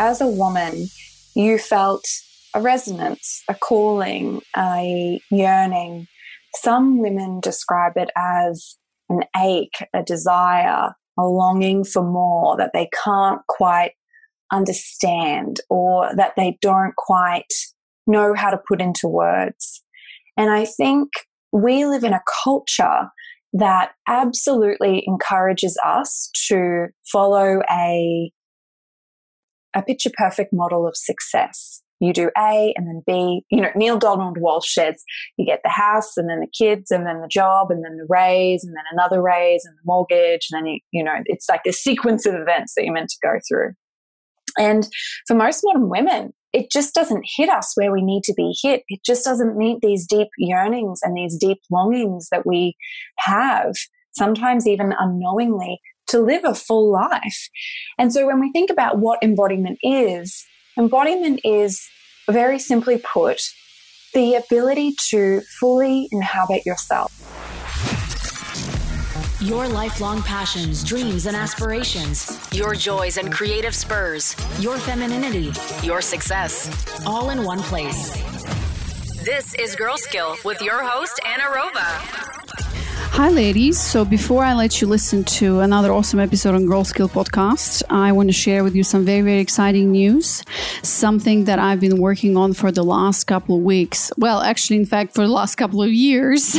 as a woman, you felt a resonance, a calling, a yearning. Some women describe it as an ache, a desire, a longing for more that they can't quite understand or that they don't quite know how to put into words. And I think we live in a culture that absolutely encourages us to follow a a picture perfect model of success. You do A and then B. You know, Neale Donald Walsch says you get the house and then the kids and then the job and then the raise and then another raise and the mortgage. And then, you, you know, it's like a sequence of events that you're meant to go through. And for most modern women, it just doesn't hit us where we need to be hit. It just doesn't meet these deep yearnings and these deep longings that we have, sometimes even unknowingly, to live a full life. And so when we think about what embodiment is, embodiment is very simply put, the ability to fully inhabit yourself. Your lifelong passions, dreams, and aspirations. Your joys and creative spurs. Your femininity. Your success. All in one place. This is Girl Skill with your host, Anna Rova. Hi, ladies. So, before I let you listen to another awesome episode on Girl Skill Podcast, I want to share with you some very, very exciting news. Something that I've been working on for the last couple of weeks. Well, actually, in fact, for the last couple of years.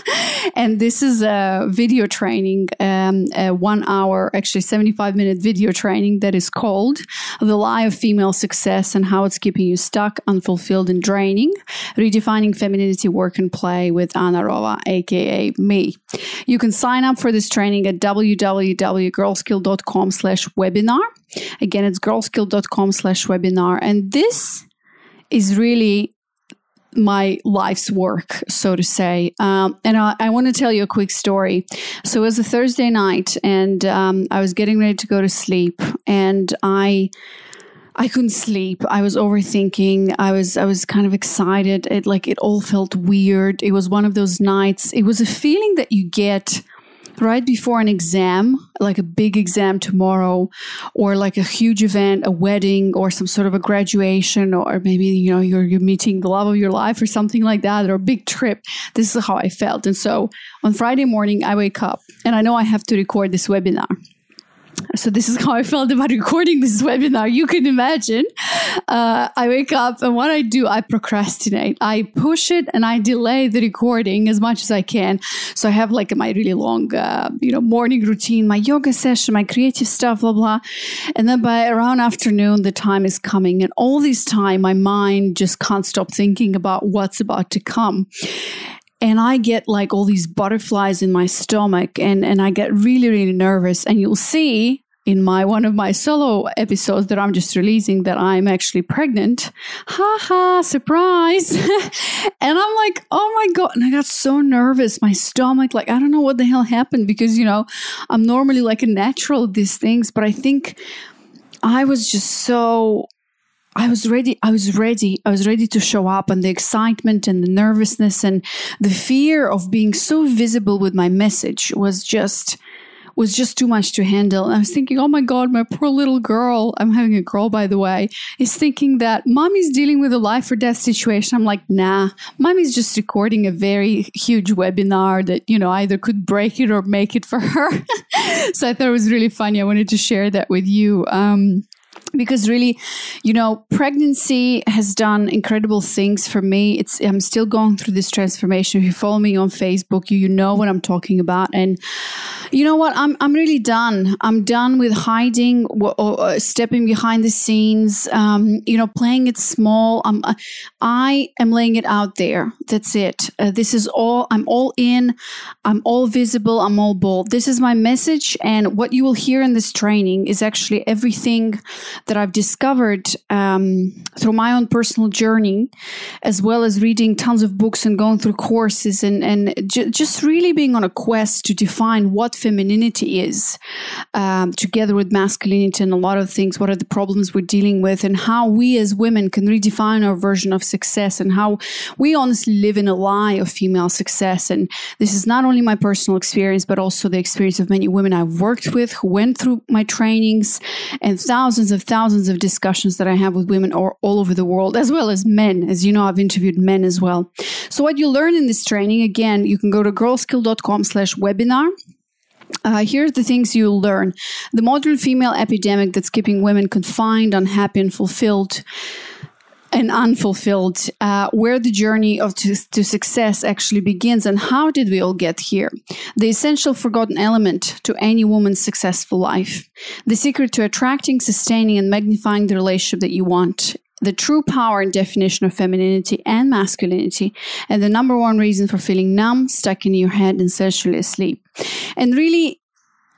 and this is a video training, um, a one hour, actually 75 minute video training that is called The Lie of Female Success and How It's Keeping You Stuck, Unfulfilled, and Draining Redefining Femininity Work and Play with Anna Rova, aka me. You can sign up for this training at www.girlskill.com slash webinar. Again, it's girlskill.com slash webinar. And this is really my life's work, so to say. Um, and I, I want to tell you a quick story. So it was a Thursday night, and um, I was getting ready to go to sleep, and I I couldn't sleep. I was overthinking. I was I was kind of excited. It like it all felt weird. It was one of those nights. It was a feeling that you get right before an exam, like a big exam tomorrow, or like a huge event, a wedding, or some sort of a graduation, or maybe you know you're you're meeting the love of your life or something like that, or a big trip. This is how I felt. And so on Friday morning, I wake up and I know I have to record this webinar. So this is how I felt about recording this webinar. You can imagine. Uh, I wake up and what I do, I procrastinate. I push it and I delay the recording as much as I can. So I have like my really long, uh, you know, morning routine, my yoga session, my creative stuff, blah blah. And then by around afternoon, the time is coming, and all this time, my mind just can't stop thinking about what's about to come and I get like all these butterflies in my stomach and, and I get really, really nervous. And you'll see in my one of my solo episodes that I'm just releasing that I'm actually pregnant. Ha ha, surprise. and I'm like, oh my God. And I got so nervous. My stomach, like, I don't know what the hell happened because, you know, I'm normally like a natural at these things, but I think I was just so I was ready. I was ready. I was ready to show up, and the excitement and the nervousness and the fear of being so visible with my message was just was just too much to handle. And I was thinking, oh my God, my poor little girl, I'm having a girl, by the way, is thinking that mommy's dealing with a life or death situation. I'm like, nah, mommy's just recording a very huge webinar that, you know, either could break it or make it for her. so I thought it was really funny. I wanted to share that with you. Um, because really you know pregnancy has done incredible things for me. It's i'm still going through this transformation. If you follow me on facebook you, you know what i'm talking about. And you know what? I'm, I'm really done. I'm done with hiding or, or stepping behind the scenes um, you know playing it small. I'm, i am laying it out there. That's it. Uh, this is all i'm all in. I'm all visible. I'm all bold. This is my message. And what you will hear in this training is actually everything that I've discovered um, through my own personal journey, as well as reading tons of books and going through courses and, and j- just really being on a quest to define what femininity is, um, together with masculinity and a lot of things. What are the problems we're dealing with, and how we as women can redefine our version of success, and how we honestly live in a lie of female success. And this is not only my personal experience, but also the experience of many women I've worked with who went through my trainings and thousands of thousands of discussions that I have with women all, over the world, as well as men. As you know, I've interviewed men as well. So what you learn in this training, again, you can go to girlskill.com slash webinar. Uh, here are the things you'll learn. The modern female epidemic that's keeping women confined, unhappy, and fulfilled and unfulfilled, uh, where the journey of to, to, success actually begins, and how did we all get here? The essential forgotten element to any woman's successful life, the secret to attracting, sustaining, and magnifying the relationship that you want. The true power and definition of femininity and masculinity, and the number one reason for feeling numb, stuck in your head, and sexually asleep. And really,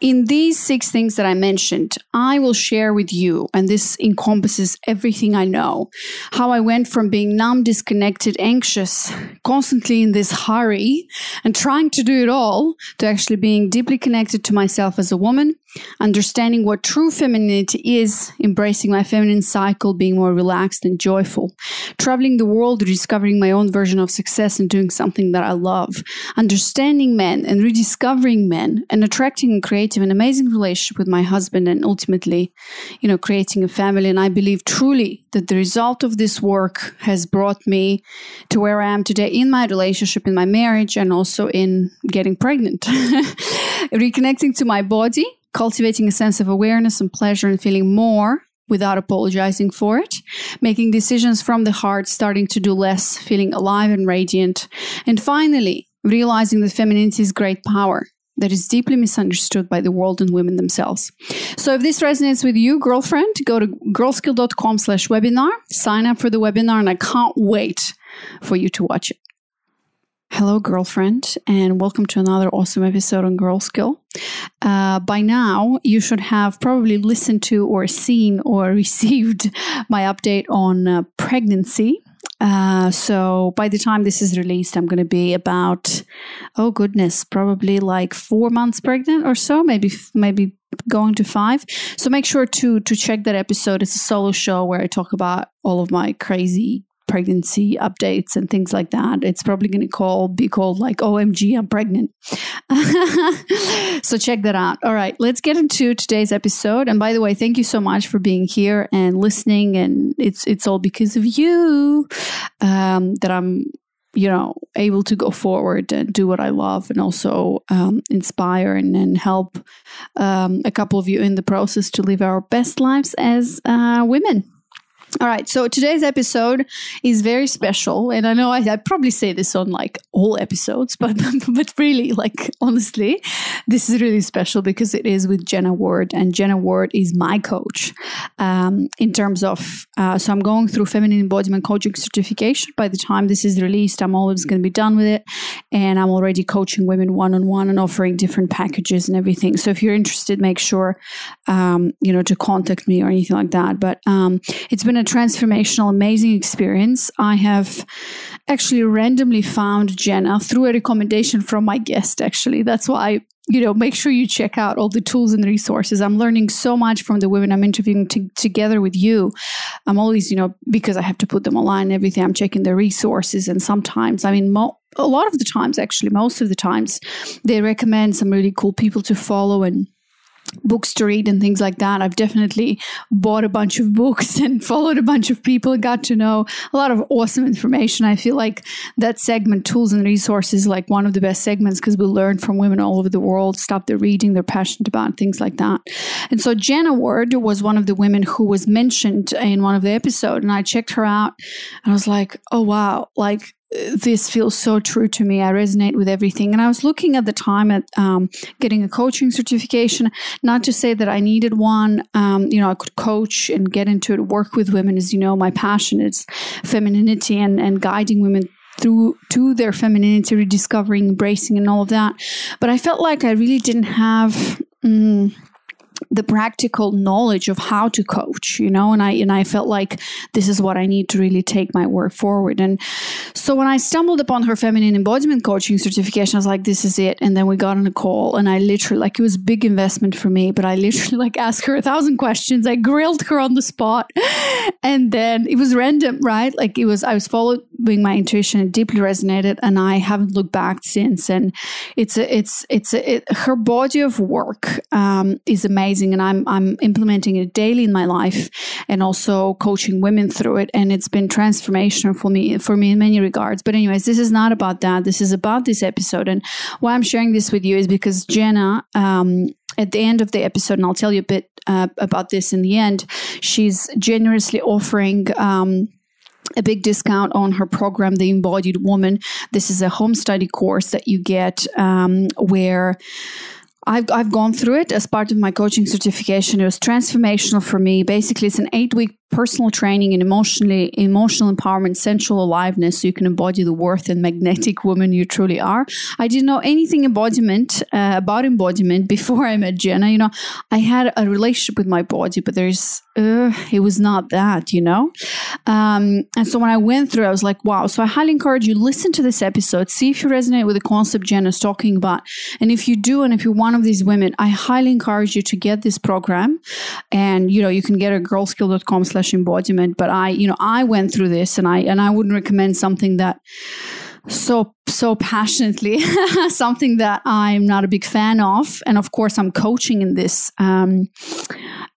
in these six things that I mentioned, I will share with you, and this encompasses everything I know, how I went from being numb, disconnected, anxious, constantly in this hurry, and trying to do it all, to actually being deeply connected to myself as a woman, understanding what true femininity is, embracing my feminine cycle, being more relaxed and joyful, traveling the world, rediscovering my own version of success and doing something that I love, understanding men and rediscovering men, and attracting and creating an amazing relationship with my husband, and ultimately, you know, creating a family. And I believe truly that the result of this work has brought me to where I am today in my relationship, in my marriage, and also in getting pregnant. Reconnecting to my body cultivating a sense of awareness and pleasure and feeling more without apologizing for it, making decisions from the heart, starting to do less, feeling alive and radiant, and finally, realizing that femininity is great power that is deeply misunderstood by the world and women themselves. So if this resonates with you, girlfriend, go to girlskill.com slash webinar, sign up for the webinar, and I can't wait for you to watch it. Hello, girlfriend, and welcome to another awesome episode on Girl Skill. Uh, by now, you should have probably listened to or seen or received my update on uh, pregnancy. Uh, so by the time this is released, I'm going to be about, oh goodness, probably like four months pregnant or so, maybe maybe going to five. So make sure to to check that episode. It's a solo show where I talk about all of my crazy pregnancy updates and things like that. It's probably going to call be called like OMG, I'm pregnant. so check that out. All right, let's get into today's episode. And by the way, thank you so much for being here and listening. And it's it's all because of you um, that I'm you know able to go forward and do what i love and also um, inspire and, and help um, a couple of you in the process to live our best lives as uh, women all right, so today's episode is very special, and I know I, I, probably say this on like all episodes, but but really, like honestly, this is really special because it is with Jenna Ward, and Jenna Ward is my coach um, in terms of. Uh, so I'm going through feminine embodiment coaching certification. By the time this is released, I'm always going to be done with it, and I'm already coaching women one on one and offering different packages and everything. So if you're interested, make sure um, you know to contact me or anything like that. But um, it's been a transformational, amazing experience. I have actually randomly found Jenna through a recommendation from my guest, actually. That's why you know make sure you check out all the tools and resources i'm learning so much from the women i'm interviewing t- together with you i'm always you know because i have to put them online and everything i'm checking the resources and sometimes i mean mo- a lot of the times actually most of the times they recommend some really cool people to follow and books to read and things like that. I've definitely bought a bunch of books and followed a bunch of people got to know a lot of awesome information. I feel like that segment, tools and resources, like one of the best segments because we learn from women all over the world, stuff they're reading, they're passionate about, things like that. And so Jenna Ward was one of the women who was mentioned in one of the episodes, and I checked her out and I was like, oh wow, like this feels so true to me. I resonate with everything. And I was looking at the time at um, getting a coaching certification, not to say that I needed one. Um, you know, I could coach and get into it, work with women. As you know, my passion is femininity and, and guiding women through to their femininity, rediscovering, embracing, and all of that. But I felt like I really didn't have. Um, the practical knowledge of how to coach you know and i and i felt like this is what i need to really take my work forward. And so when i stumbled upon her feminine embodiment coaching certification i was like this is it. And then we got on a call and i literally like it was a big investment for me but i literally like asked her a thousand questions. I grilled her on the spot. And then it was random right? Like it was i was followed following my intuition. It deeply resonated, and I haven't looked back since. And it's a, it's it's a, it, her body of work um, is amazing, and I'm I'm implementing it daily in my life, and also coaching women through it. And it's been transformational for me for me in many regards. But anyways, this is not about that. This is about this episode, and why I'm sharing this with you is because Jenna. Um, at the end of the episode, and I'll tell you a bit uh, about this in the end, she's generously offering um, a big discount on her program, The Embodied Woman. This is a home study course that you get um, where I've, I've gone through it as part of my coaching certification. It was transformational for me. Basically, it's an eight week personal training and emotionally emotional empowerment, sensual aliveness, so you can embody the worth and magnetic woman you truly are. I didn't know anything embodiment uh, about embodiment before I met Jenna. You know, I had a relationship with my body, but there's uh, it was not that. You know, um, and so when I went through, I was like, wow. So I highly encourage you listen to this episode, see if you resonate with the concept Jenna's talking about, and if you do, and if you're one of these women, I highly encourage you to get this program, and you know you can get at girlskill.com slash embodiment. But I, you know, I went through this and I and I wouldn't recommend something that so so passionately something that i'm not a big fan of and of course i'm coaching in this um,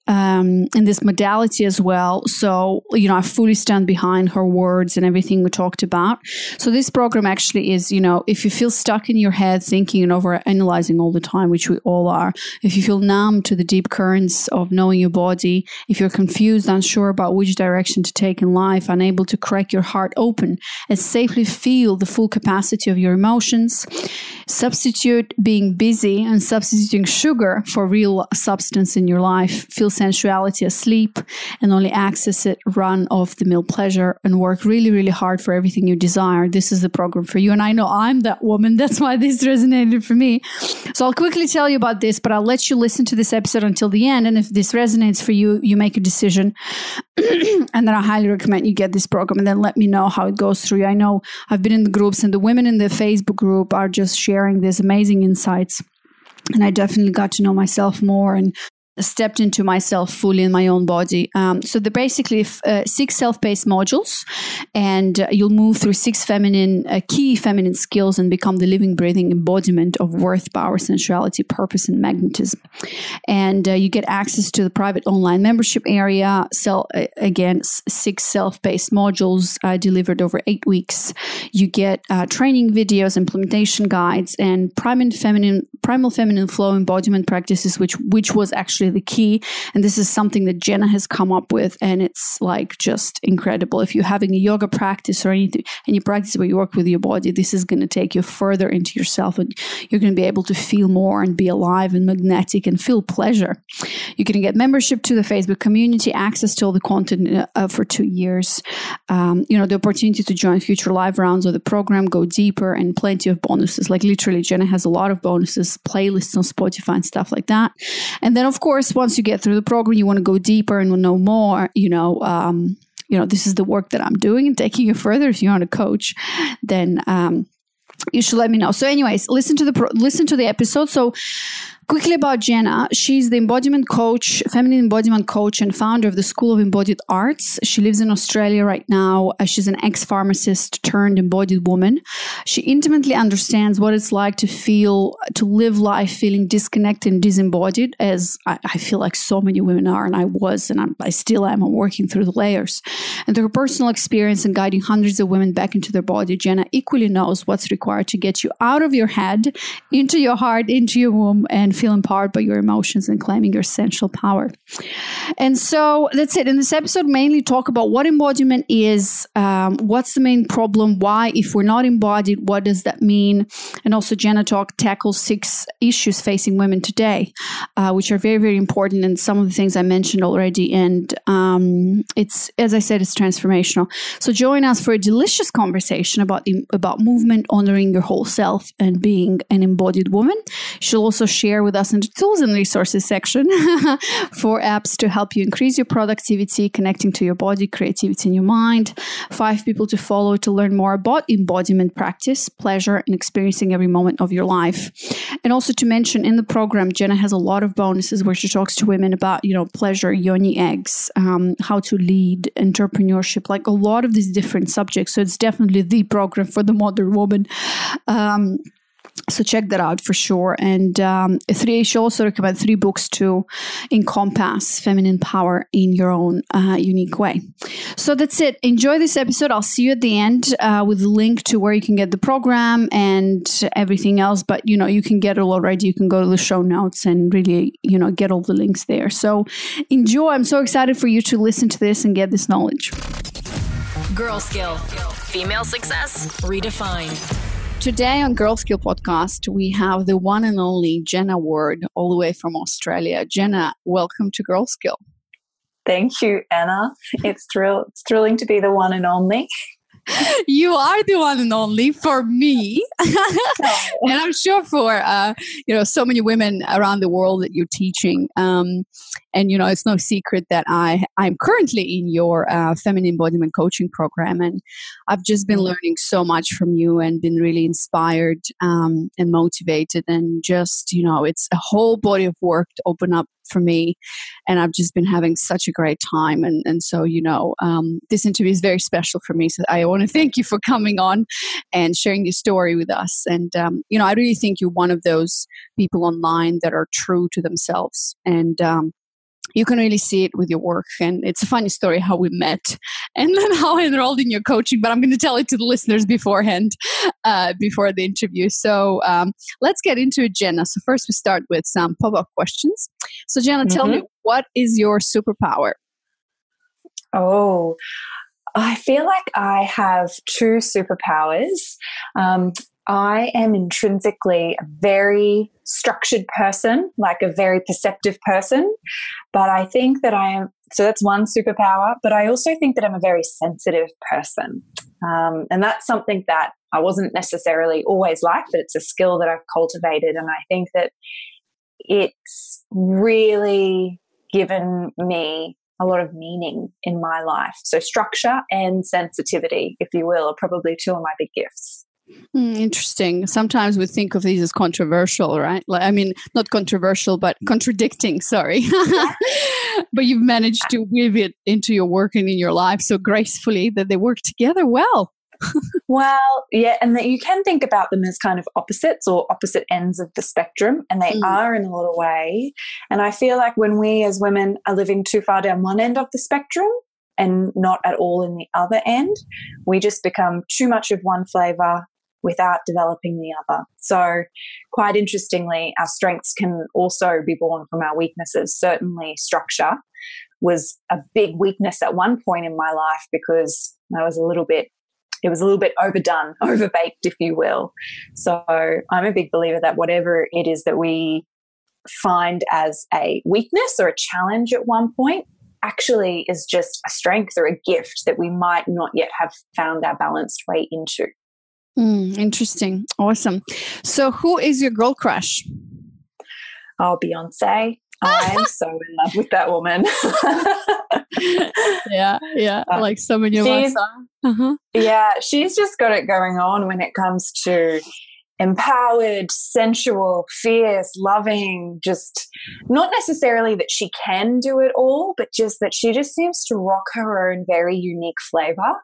um, in this modality as well. So, you know, I fully stand behind her words and everything we talked about. So, this program actually is, you know, if you feel stuck in your head thinking and over analyzing all the time, which we all are, if you feel numb to the deep currents of knowing your body, if you're confused, unsure about which direction to take in life, unable to crack your heart open and safely feel the full capacity of your emotions, substitute being busy and substituting sugar for real substance in your life, feel sensuality asleep and only access it run of the mill pleasure and work really, really hard for everything you desire. This is the program for you. And I know I'm that woman. That's why this resonated for me. So I'll quickly tell you about this, but I'll let you listen to this episode until the end. And if this resonates for you, you make a decision. and then I highly recommend you get this program and then let me know how it goes through you. I know I've been in the groups and the women in the Facebook group are just sharing these amazing insights and I definitely got to know myself more and stepped into myself fully in my own body. Um, so they're basically uh, six self-paced modules, and uh, you'll move through six feminine uh, key feminine skills and become the living, breathing embodiment of worth, power, sensuality, purpose, and magnetism. And uh, you get access to the private online membership area. So uh, again, six self-paced modules uh, delivered over eight weeks. You get training videos, implementation guides, and primal feminine primal feminine flow embodiment practices, which which was actually the key. And this is something that Jenna has come up with. And it's like just incredible. If you're having a yoga practice or anything, any practice where you work with your body, this is going to take you further into yourself. And you're going to be able to feel more and be alive and magnetic and feel pleasure. You can get membership to the Facebook community, access to all the content uh, for two years. Um, you know, the opportunity to join future live rounds of the program, go deeper, and plenty of bonuses. Like literally, Jenna has a lot of bonuses, playlists on Spotify and stuff like that. And then, of course, once you get through the program, you want to go deeper and know more. You know, um, you know, this is the work that I'm doing and taking you further. If you want a coach, then um, you should let me know. So, anyways, listen to the pro- listen to the episode. So Quickly about Jenna, she's the embodiment coach, feminine embodiment coach, and founder of the School of Embodied Arts. She lives in Australia right now. Uh, she's an ex pharmacist turned embodied woman. She intimately understands what it's like to feel, to live life feeling disconnected and disembodied, as I, I feel like so many women are, and I was, and I'm, I still am. I'm working through the layers. And through her personal experience in guiding hundreds of women back into their body, Jenna equally knows what's required to get you out of your head, into your heart, into your womb, and feel empowered by your emotions and claiming your essential power. And so that's it. In this episode, mainly talk about what embodiment is, um, what's the main problem, why, if we're not embodied, what does that mean? And also, Jenna Talk tackles six issues facing women today, uh, which are very, very important. And some of the things I mentioned already. And um, it's, as I said, it's transformational. So join us for a delicious conversation about, about movement, honoring your whole self, and being an embodied woman. She'll also share with us in the tools and resources section for apps to help you increase your productivity, connecting to your body, creativity, in your mind. Five people to follow to learn more about embodiment practice, pleasure, and experiencing every moment of your life. And also to mention in the program, Jenna has a lot of bonuses where she talks to women about, you know, pleasure, yoni eggs, um, how to lead, entrepreneurship, like a lot of these different subjects. So it's definitely the program for the modern woman. Um, so check that out for sure. And um, three, she also recommend three books to encompass feminine power in your own uh, unique way. So that's it. Enjoy this episode. I'll see you at the end uh, with a link to where you can get the program and everything else. But you know, you can get it already. You can go to the show notes and really, you know, get all the links there. So enjoy. I'm so excited for you to listen to this and get this knowledge. Girl Skill, female success redefined. Today on Girl Skill Podcast, we have the one and only Jenna Ward, all the way from Australia. Jenna, welcome to Girl Skill. Thank you, Anna. It's thrill it's thrilling to be the one and only. You are the one and only for me and i'm sure for uh, you know so many women around the world that you're teaching um, and you know it's no secret that i i'm currently in your uh, feminine embodiment coaching program and i've just been mm-hmm. learning so much from you and been really inspired um, and motivated and just you know it's a whole body of work to open up for me and i've just been having such a great time and, and so you know um, this interview is very special for me so i want to thank you for coming on and sharing your story with us and um, you know i really think you're one of those people online that are true to themselves and um, you can really see it with your work. And it's a funny story how we met and then how I enrolled in your coaching, but I'm going to tell it to the listeners beforehand, uh, before the interview. So um, let's get into it, Jenna. So, first, we start with some pop up questions. So, Jenna, mm-hmm. tell me, mm-hmm. what is your superpower? Oh, I feel like I have two superpowers. Um, I am intrinsically a very structured person, like a very perceptive person. But I think that I am, so that's one superpower. But I also think that I'm a very sensitive person. Um, and that's something that I wasn't necessarily always like, but it's a skill that I've cultivated. And I think that it's really given me a lot of meaning in my life. So, structure and sensitivity, if you will, are probably two of my big gifts. Mm, interesting. Sometimes we think of these as controversial, right? Like, I mean, not controversial, but contradicting. Sorry, but you've managed to weave it into your work and in your life so gracefully that they work together well. well, yeah, and that you can think about them as kind of opposites or opposite ends of the spectrum, and they mm. are in a lot of way. And I feel like when we as women are living too far down one end of the spectrum, and not at all in the other end. We just become too much of one flavor without developing the other. So, quite interestingly, our strengths can also be born from our weaknesses. Certainly, structure was a big weakness at one point in my life because I was a little bit it was a little bit overdone, overbaked, if you will. So I'm a big believer that whatever it is that we find as a weakness or a challenge at one point actually is just a strength or a gift that we might not yet have found our balanced way into. Mm, interesting. Awesome. So, who is your girl crush? Oh, Beyonce. I am so in love with that woman. yeah, yeah. Uh, like so many of us uh-huh. Yeah, she's just got it going on when it comes to empowered, sensual, fierce, loving, just not necessarily that she can do it all, but just that she just seems to rock her own very unique flavor.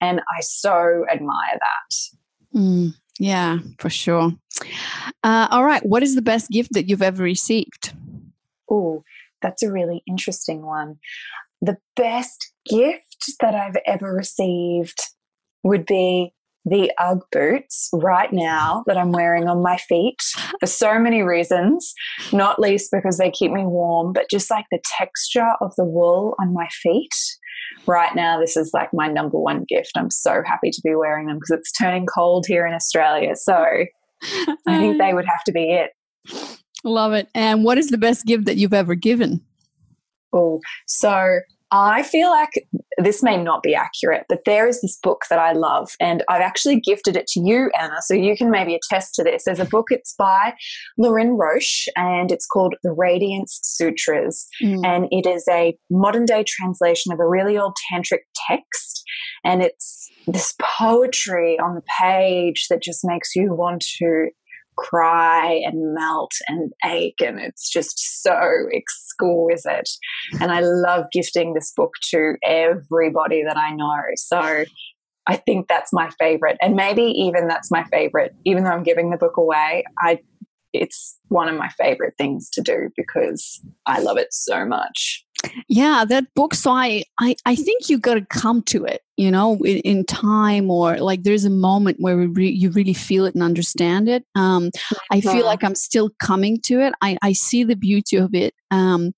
And I so admire that. Mm, yeah, for sure. Uh, all right. What is the best gift that you've ever received? Oh, that's a really interesting one. The best gift that I've ever received would be the Ugg boots right now that I'm wearing on my feet for so many reasons, not least because they keep me warm, but just like the texture of the wool on my feet right now, this is like my number one gift. I'm so happy to be wearing them because it's turning cold here in Australia. So I think they would have to be it. Love it. And what is the best gift that you've ever given? Oh, so I feel like this may not be accurate, but there is this book that I love, and I've actually gifted it to you, Anna, so you can maybe attest to this. There's a book, it's by Lorin Roche, and it's called The Radiance Sutras. Mm. And it is a modern day translation of a really old tantric text. And it's this poetry on the page that just makes you want to cry and melt and ache and it's just so exquisite. And i love gifting this book to everybody that i know. So i think that's my favorite. And maybe even that's my favorite even though i'm giving the book away i it's one of my favorite things to do because i love it so much yeah that book so i i, I think you got to come to it you know in, in, time or like there's a moment where re- you really feel it and understand it um i feel uh-huh. like i'm still coming to it i i see the beauty of it um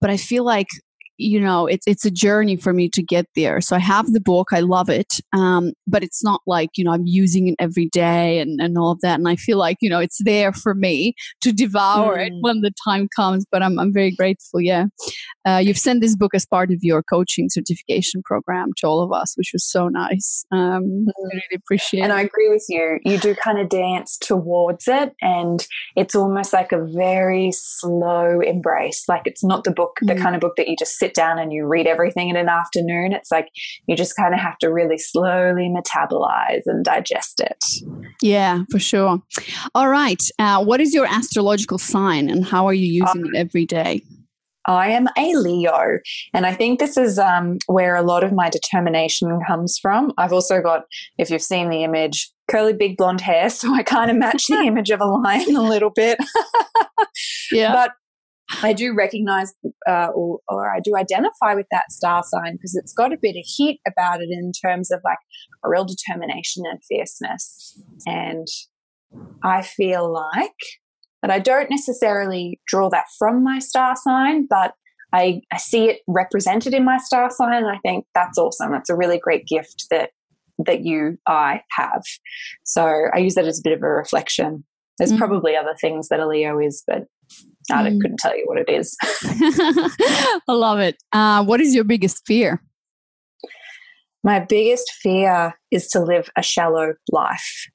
but i feel like you know it's it's a journey for me to get there. So i have the book i love it um, but it's not like you know i'm using it every day and, and all of that. And i feel like you know it's there for me to devour mm. it when the time comes but i'm, I'm very grateful yeah. Uh, you've sent this book as part of your coaching certification program to all of us which was so nice. Um, mm. i really appreciate and it. i agree with you. You do kind of dance towards it and it's almost like a very slow embrace. Like it's not the book mm. the kind of book that you just sit sit down and you read everything in an afternoon. It's like you just kind of have to really slowly metabolize and digest it. Yeah, for sure. All right. Uh, what is your astrological sign and how are you using um, it every day? I am a Leo, and I think this is um, where a lot of my determination comes from. I've also got, if you've seen the image, curly big blonde hair, so I kind of match the image of a lion a little bit. yeah. But I do recognize uh, or, or, I do identify with that star sign because it's got a bit of heat about it in terms of like a real determination and fierceness. And I feel like that I don't necessarily draw that from my star sign, but I, I see it represented in my star sign. And I think that's awesome. That's a really great gift that that you I have. So I use that as a bit of a reflection. There's mm. probably other things that a Leo is, but I mm. couldn't tell you what it is. I love it. Uh, what is your biggest fear? My biggest fear is to live a shallow life.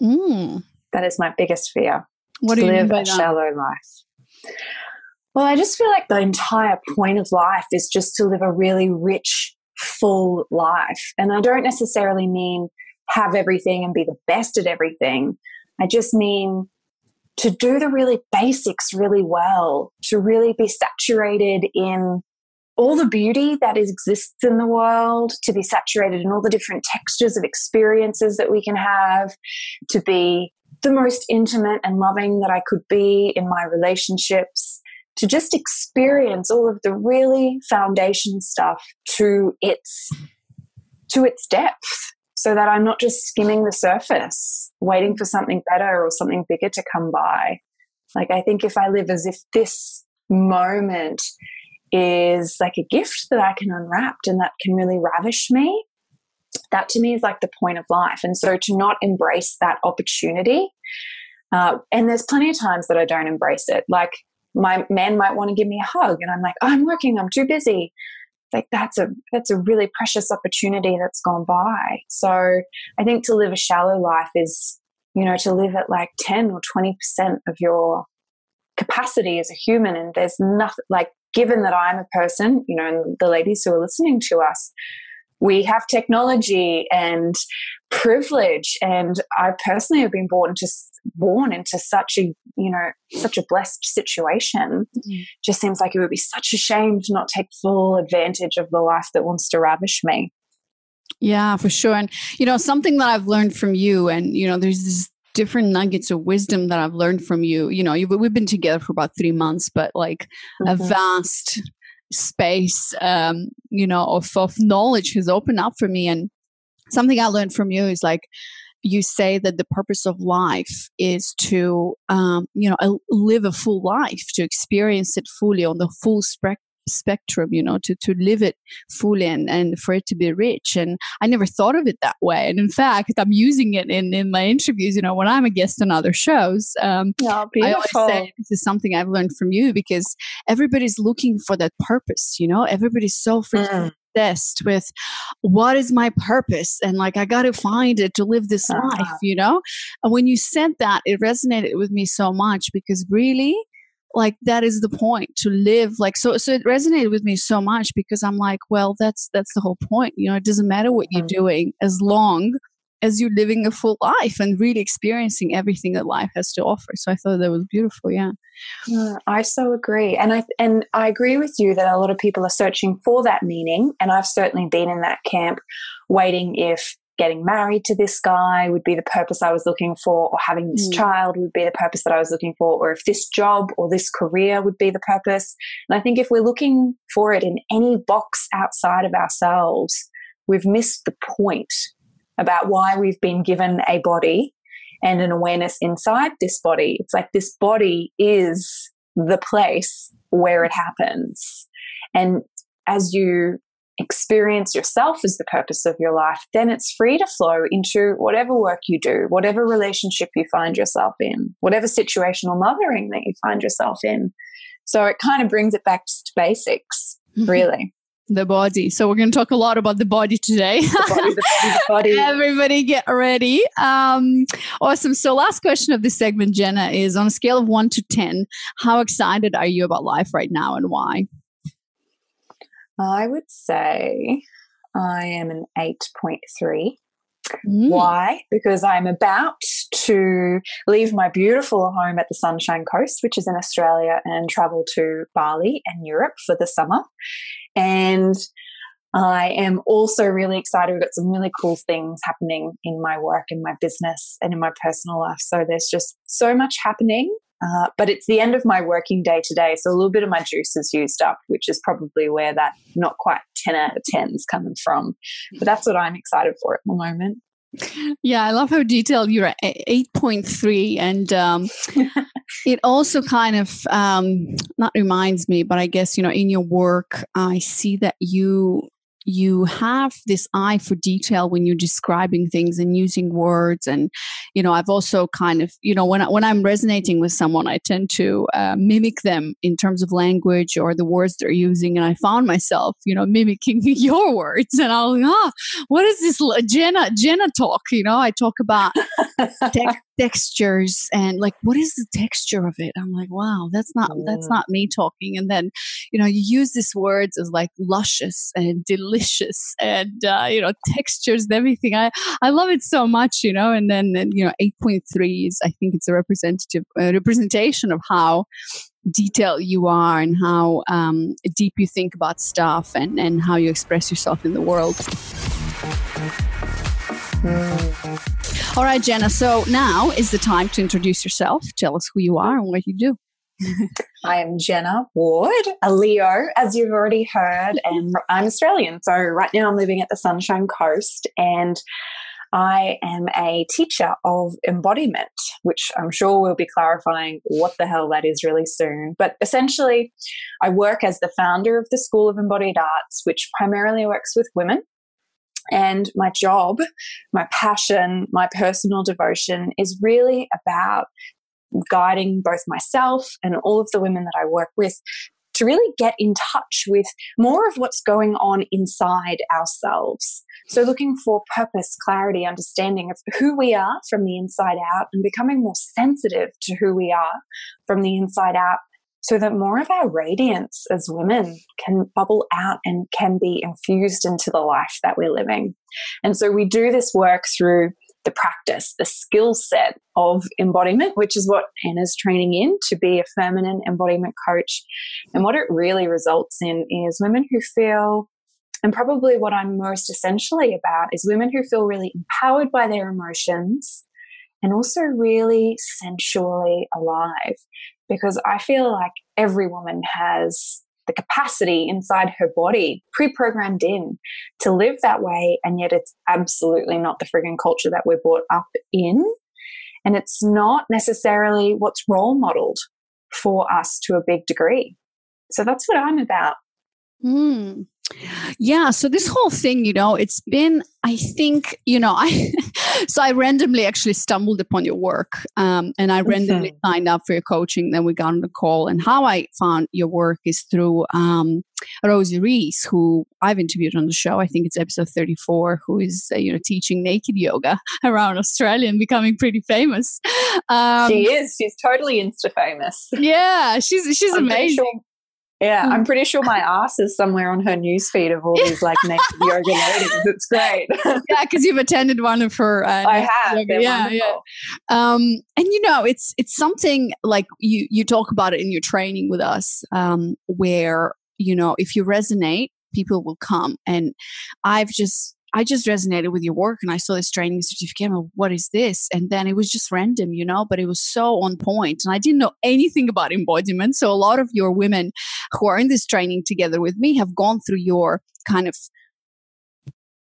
Mm. That is my biggest fear. What do you live mean by a that? shallow life? Well, I just feel like the entire point of life is just to live a really rich, full life. And I don't necessarily mean have everything and be the best at everything. I just mean to do the really basics really well, to really be saturated in all the beauty that exists in the world, to be saturated in all the different textures of experiences that we can have, to be the most intimate and loving that I could be in my relationships, to just experience all of the really foundation stuff to its to its depth so that I'm not just skimming the surface, waiting for something better or something bigger to come by. Like, I think if I live as if this moment is like a gift that I can unwrap and that can really ravish me, that to me is like the point of life. And so to not embrace that opportunity, uh, and there's plenty of times that I don't embrace it. Like, my man might want to give me a hug, and I'm like, oh, I'm working, I'm too busy like that's a that's a really precious opportunity that's gone by. So I think to live a shallow life is, you know, to live at like 10 or 20% of your capacity as a human. And there's nothing like given that I'm a person, you know, and the ladies who are listening to us, we have technology and privilege and i personally have been born to born into such a you know such a blessed situation mm-hmm. just seems like it would be such a shame to not take full advantage of the life that wants to ravish me yeah for sure and you know something that i've learned from you and you know there's this different nuggets of wisdom that I've learned from you. You know, we've been together for about three months, but like mm-hmm. a vast space um, you know of, of knowledge has opened up for me. And something i learned from you is like you say that the purpose of life is to um, you know live a full life to experience it fully on the full spec- spectrum, you know, to, to live it fully and, and for it to be rich. And I never thought of it that way. And in fact, I'm using it in, in my interviews, you know, when I'm a guest on other shows. Um, oh, I always say this is something I've learned from you because everybody's looking for that purpose, you know, everybody's so mm obsessed with what is my purpose and like I got to find it to live this uh-huh. life, you know? And when you said that, it resonated with me so much because really like that is the point to live like so so it resonated with me so much because i'm like well that's that's the whole point you know it doesn't matter what you're mm-hmm. doing as long as you're living a full life and really experiencing everything that life has to offer. So I thought that was beautiful. Yeah. yeah. I so agree. And I and I agree with you that a lot of people are searching for that meaning. And I've certainly been in that camp waiting if getting married to this guy would be the purpose I was looking for, or having this mm. child would be the purpose that I was looking for, or if this job or this career would be the purpose. And I think if we're looking for it in any box outside of ourselves, we've missed the point about why we've been given a body and an awareness inside this body. It's like this body is the place where it happens. And as you experience yourself as the purpose of your life, then it's free to flow into whatever work you do, whatever relationship you find yourself in, whatever situational mothering that you find yourself in. So it kind of brings it back to basics, really. The body. So we're going to talk a lot about the body today. The body, the body, the body. Everybody get ready. Um, awesome. So last question of this segment, Jenna, is on a scale of one to 10, how excited are you about life right now and why? I would say I am an 8.3. Mm. Why? Because I'm about to leave my beautiful home at the Sunshine Coast, which is in Australia, and travel to Bali and Europe for the summer. And I am also really excited. We've got some really cool things happening in my work, in my business, and in my personal life. So there's just so much happening. Uh, but it's the end of my working day today. So a little bit of my juice is used up, which is probably where that not quite 10 out of 10 is coming from. But that's what I'm excited for at the moment. Yeah, I love how detailed you're at 8.3. And um, it also kind of um, not reminds me, but I guess, you know, in your work, I see that you you have this eye for detail when you're describing things and using words. And you know i've also kind of you know when, I, when i'm resonating with someone i tend to uh, mimic them in terms of language or the words they're using. And i found myself you know mimicking your words. And i was like ah what is this jenna jenna talk? You know i talk about te- textures and like what is the texture of it? I'm like wow that's not that's not me talking. And then you know you use these words as like luscious and delicious and uh, you know textures and everything. I i love it so much you know and then and, you know 8.3 is i think it's a representative uh, representation of how detailed you are and how um, deep you think about stuff and and how you express yourself in the world. Mm. All right, Jenna. So now is the time to introduce yourself. Tell us who you are and what you do. I am Jenna Ward, a Leo, as you've already heard, and I'm Australian. So right now I'm living at the Sunshine Coast and I am a teacher of embodiment, which I'm sure we'll be clarifying what the hell that is really soon. But essentially, I work as the founder of the School of Embodied Arts, which primarily works with women and my job, my passion, my personal devotion is really about guiding both myself and all of the women that I work with to really get in touch with more of what's going on inside ourselves. So, looking for purpose, clarity, understanding of who we are from the inside out, and becoming more sensitive to who we are from the inside out so that more of our radiance as women can bubble out and can be infused into the life that we're living. And so we do this work through the practice, the skill set of embodiment, which is what Anna's training in to be a feminine embodiment coach. And what it really results in is women who feel and probably what I'm most essentially about is women who feel really empowered by their emotions and also really sensually alive because I feel like every woman has the capacity inside her body pre-programmed in to live that way and yet it's absolutely not the frigging culture that we're brought up in. And it's not necessarily what's role modeled for us to a big degree. So that's what i'm about. Mm. Yeah, so this whole thing, you know, it's been, I think, you know, I, so I randomly actually stumbled upon your work um, and I randomly mm-hmm. signed up for your coaching. Then we got on the call. And how I found your work is through um, Rosie Reese, who I've interviewed on the show. I think it's episode 34, who is, uh, you know, teaching naked yoga around Australia and becoming pretty famous. Um, she is. She's totally Insta famous. Yeah, she's, she's I'm amazing. Yeah, I'm hmm. pretty sure my ass is somewhere on her newsfeed of all these like naked yoga ladies. It's great. yeah, because you've attended one of her. Uh, I have. yeah, wonderful. yeah. Um, and you know, it's it's something like you you talk about it in your training with us, um, where you know if you resonate, people will come. And I've just I just resonated with your work and I saw this training certificate. Like, what is this? And then it was just random, you know, but it was so on point. And I didn't know anything about embodiment. So a lot of your women who are in this training together with me have gone through your kind of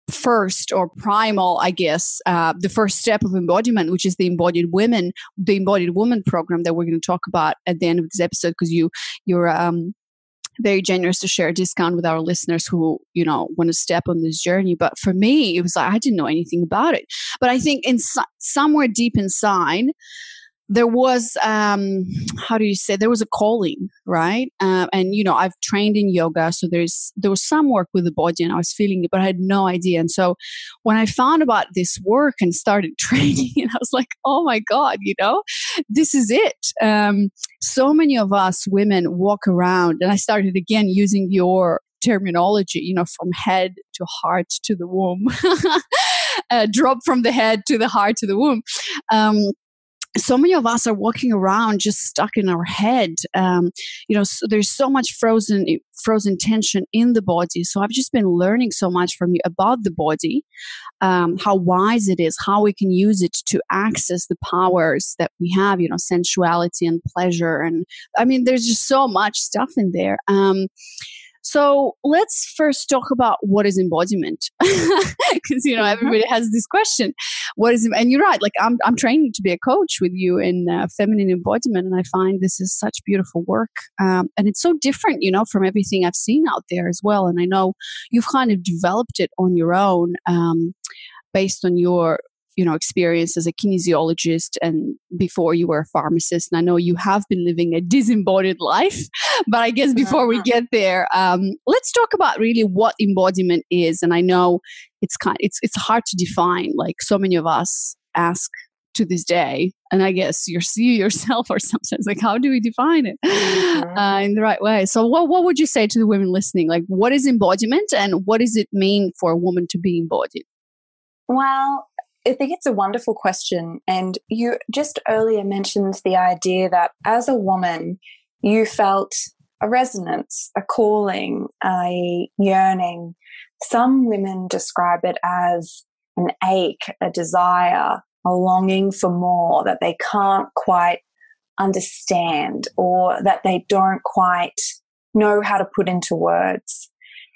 first or primal, I guess, uh, the first step of embodiment, which is the embodied women, the embodied woman program that we're going to talk about at the end of this episode, because you you're um, very generous to share a discount with our listeners who you know want to step on this journey but for me it was like i didn't know anything about it. But i think in somewhere deep inside there was um how do you say there was a calling right? Uh, and you know i've trained in yoga so there's there was some work with the body and i was feeling it but i had no idea. And so when i found about this work and started training and i was like oh my god you know? This is it. Um so many of us women walk around and i started again using your terminology you know from head to heart to the womb uh, drop from the head to the heart to the womb. Um, so many of us are walking around just stuck in our head um, you know so there's so much frozen frozen tension in the body. So i've just been learning so much from you about the body um, how wise it is how we can use it to access the powers that we have you know sensuality and pleasure and i mean there's just so much stuff in there. Um, so let's first talk about what is embodiment, because you know mm-hmm. everybody has this question. What is and you're right. Like I'm I'm training to be a coach with you in uh, feminine embodiment, and I find this is such beautiful work, um, and it's so different, you know, from everything I've seen out there as well. And I know you've kind of developed it on your own. Um, based on your you know experience as a kinesiologist and before you were a pharmacist. And i know you have been living a disembodied life but i guess before we uh-huh. get there um, let's talk about really what embodiment is. And i know it's kind it's it's hard to define like so many of us ask to this day. And i guess you see yourself or sometimes like how do we define it? Mm-hmm. uh, in the right way. So what, what would you say to the women listening? Like what is embodiment and what does it mean for a woman to be embodied? Well I think it's a wonderful question. And you just earlier mentioned the idea that as a woman, you felt a resonance, a calling, a yearning. Some women describe it as an ache, a desire, a longing for more that they can't quite understand or that they don't quite know how to put into words.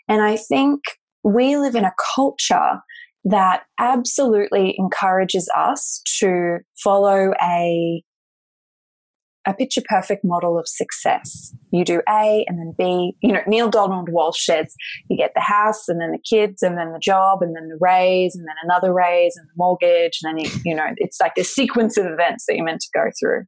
And I think we live in a culture that absolutely encourages us to follow a a picture perfect model of success. You do A and then B. You know, Neale Donald Walsch says you get the house and then the kids and then the job and then the raise and then another raise and the mortgage. And then, you, you know, it's like this sequence of events that you're meant to go through.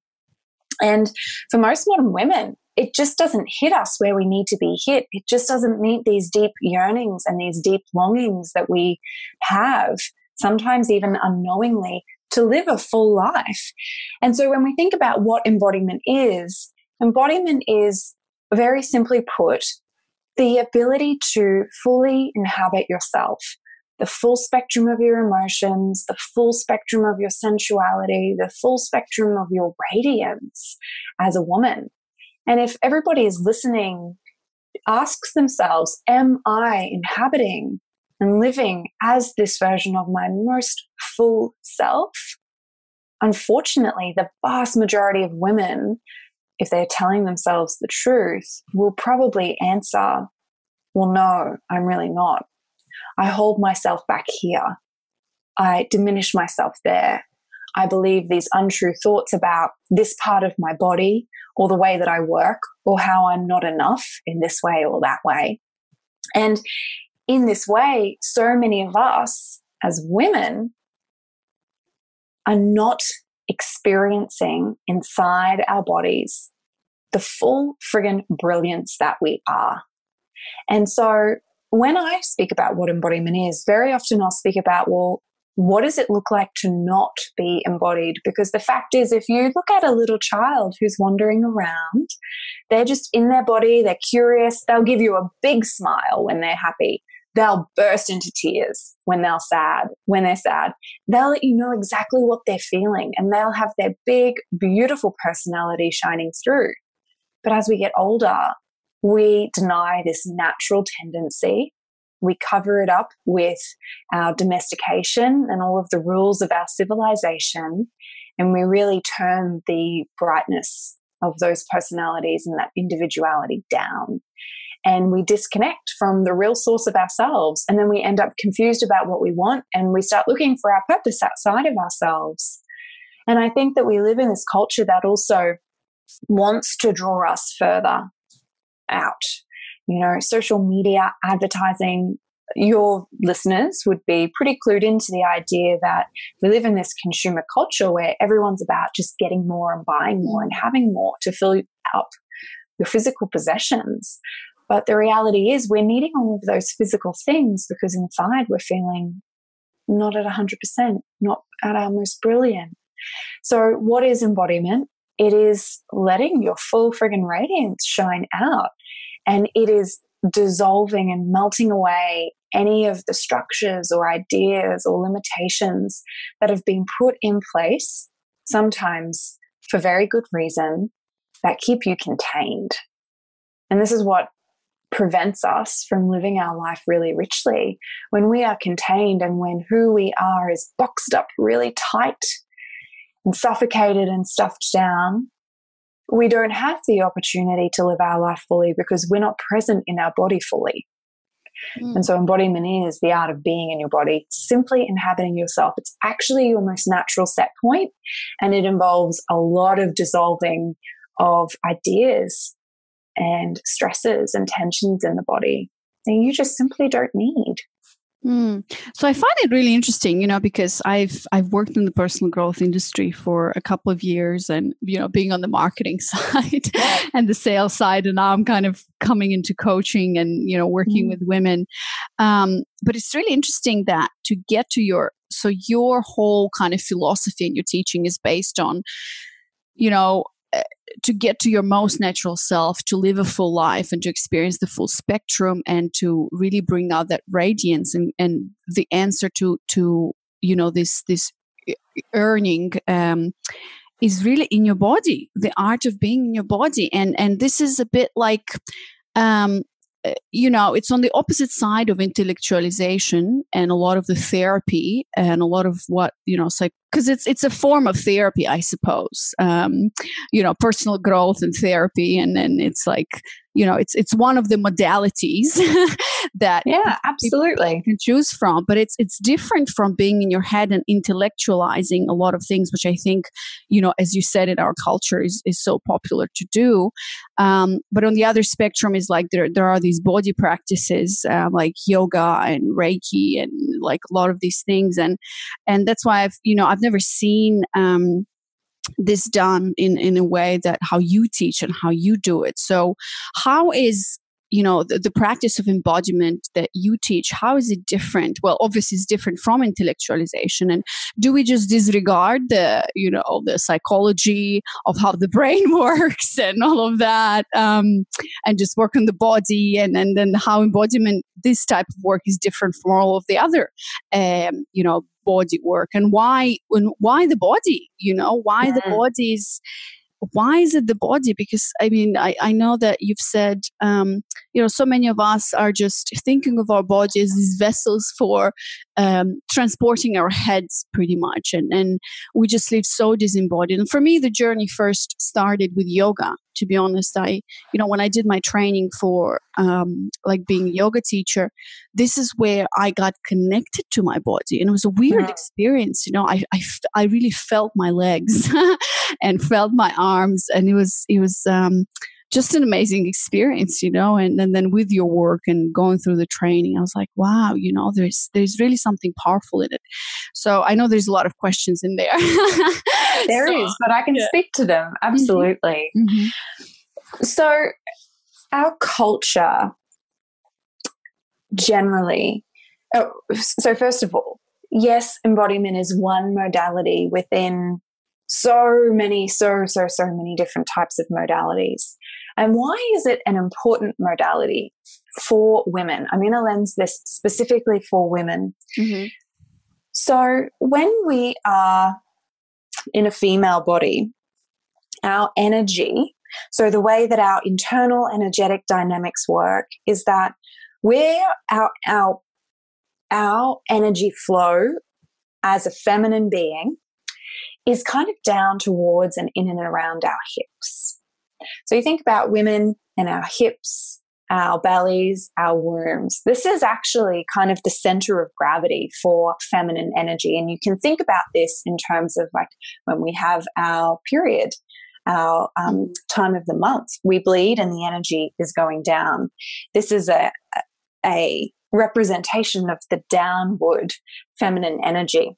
And for most modern women, it just doesn't hit us where we need to be hit. It just doesn't meet these deep yearnings and these deep longings that we have, sometimes even unknowingly, to live a full life. And so when we think about what embodiment is, embodiment is very simply put, the ability to fully inhabit yourself, the full spectrum of your emotions, the full spectrum of your sensuality, the full spectrum of your radiance as a woman. And if everybody is listening, asks themselves, Am I inhabiting and living as this version of my most full self? Unfortunately, the vast majority of women, if they're telling themselves the truth, will probably answer, Well, no, I'm really not. I hold myself back here. I diminish myself there. I believe these untrue thoughts about this part of my body or the way that I work or how I'm not enough in this way or that way. And in this way, so many of us as women are not experiencing inside our bodies the full friggin' brilliance that we are. And so when I speak about what embodiment is, very often I'll speak about, well, what does it look like to not be embodied? Because the fact is, if you look at a little child who's wandering around, they're just in their body, they're curious, they'll give you a big smile when they're happy. They'll burst into tears when they're sad, when they're sad. They'll let you know exactly what they're feeling and they'll have their big, beautiful personality shining through. But as we get older, we deny this natural tendency. We cover it up with our domestication and all of the rules of our civilization. And we really turn the brightness of those personalities and that individuality down. And we disconnect from the real source of ourselves. And then we end up confused about what we want and we start looking for our purpose outside of ourselves. And I think that we live in this culture that also wants to draw us further out. You know, social media, advertising, your listeners would be pretty clued into the idea that we live in this consumer culture where everyone's about just getting more and buying more and having more to fill up your physical possessions. But the reality is, we're needing all of those physical things because inside we're feeling not at 100%, not at our most brilliant. So, what is embodiment? It is letting your full friggin' radiance shine out. And it is dissolving and melting away any of the structures or ideas or limitations that have been put in place, sometimes for very good reason, that keep you contained. And this is what prevents us from living our life really richly. When we are contained and when who we are is boxed up really tight and suffocated and stuffed down, we don't have the opportunity to live our life fully because we're not present in our body fully. Mm. And so, embodiment is the art of being in your body, simply inhabiting yourself. It's actually your most natural set point, and it involves a lot of dissolving of ideas and stresses and tensions in the body that you just simply don't need. Mm. So I find it really interesting, you know, because I've I've worked in the personal growth industry for a couple of years, and you know, being on the marketing side and the sales side, and now I'm kind of coming into coaching and you know working mm. with women. Um, but it's really interesting that to get to your so your whole kind of philosophy and your teaching is based on, you know, to get to your most natural self, to live a full life and to experience the full spectrum and to really bring out that radiance and, and the answer to to you know this this earning um, is really in your body the art of being in your body. And and this is a bit like um, uh, you know it's on the opposite side of intellectualization and a lot of the therapy and a lot of what you know like because it's it's a form of therapy i suppose. Um, you know personal growth and therapy and then it's like you know it's it's one of the modalities that yeah absolutely. can choose from but it's it's different from being in your head and intellectualizing a lot of things which i think you know as you said in our culture is is so popular to do. Um, but on the other spectrum is like there there are these body practices um, like yoga and reiki and like a lot of these things and and that's why i've you know i've never seen um, this done in in a way that how you teach and how you do it. So how is you know the, the, practice of embodiment that you teach how is it different? Well obviously it's different from intellectualization. And do we just disregard the you know the psychology of how the brain works and all of that um, and just work on the body and and then how embodiment this type of work is different from all of the other um, you know body work? And why and why the body you know? Why the body is why is it the body? Because i mean i, I know that you've said um, you know so many of us are just thinking of our body as these vessels for um, transporting our heads pretty much and, and we just live so disembodied. And for me the journey first started with yoga to be honest i you know when i did my training for um, like being a yoga teacher this is where i got connected to my body and it was a weird yeah. experience you know I, I, I really felt my legs and felt my arms and it was it was um, just an amazing experience, you know. And, and then with your work and going through the training, I was like, wow, you know, there's there's really something powerful in it. So I know there's a lot of questions in there. there so, is, but I can yeah. speak to them mm-hmm. absolutely. Mm-hmm. So our culture generally. Oh, so first of all, yes, embodiment is one modality within so many, so, so, so many different types of modalities. And why is it an important modality for women? I'm going to lens this specifically for women. Mm-hmm. So, when we are in a female body, our energy, so the way that our internal energetic dynamics work is that where our, our, our energy flow as a feminine being is kind of down towards and in and around our hips. So you think about women and our hips, our bellies, our wombs. This is actually kind of the center of gravity for feminine energy. And you can think about this in terms of like when we have our period, our um, time of the month, we bleed and the energy is going down. This is a, a representation of the downward feminine energy.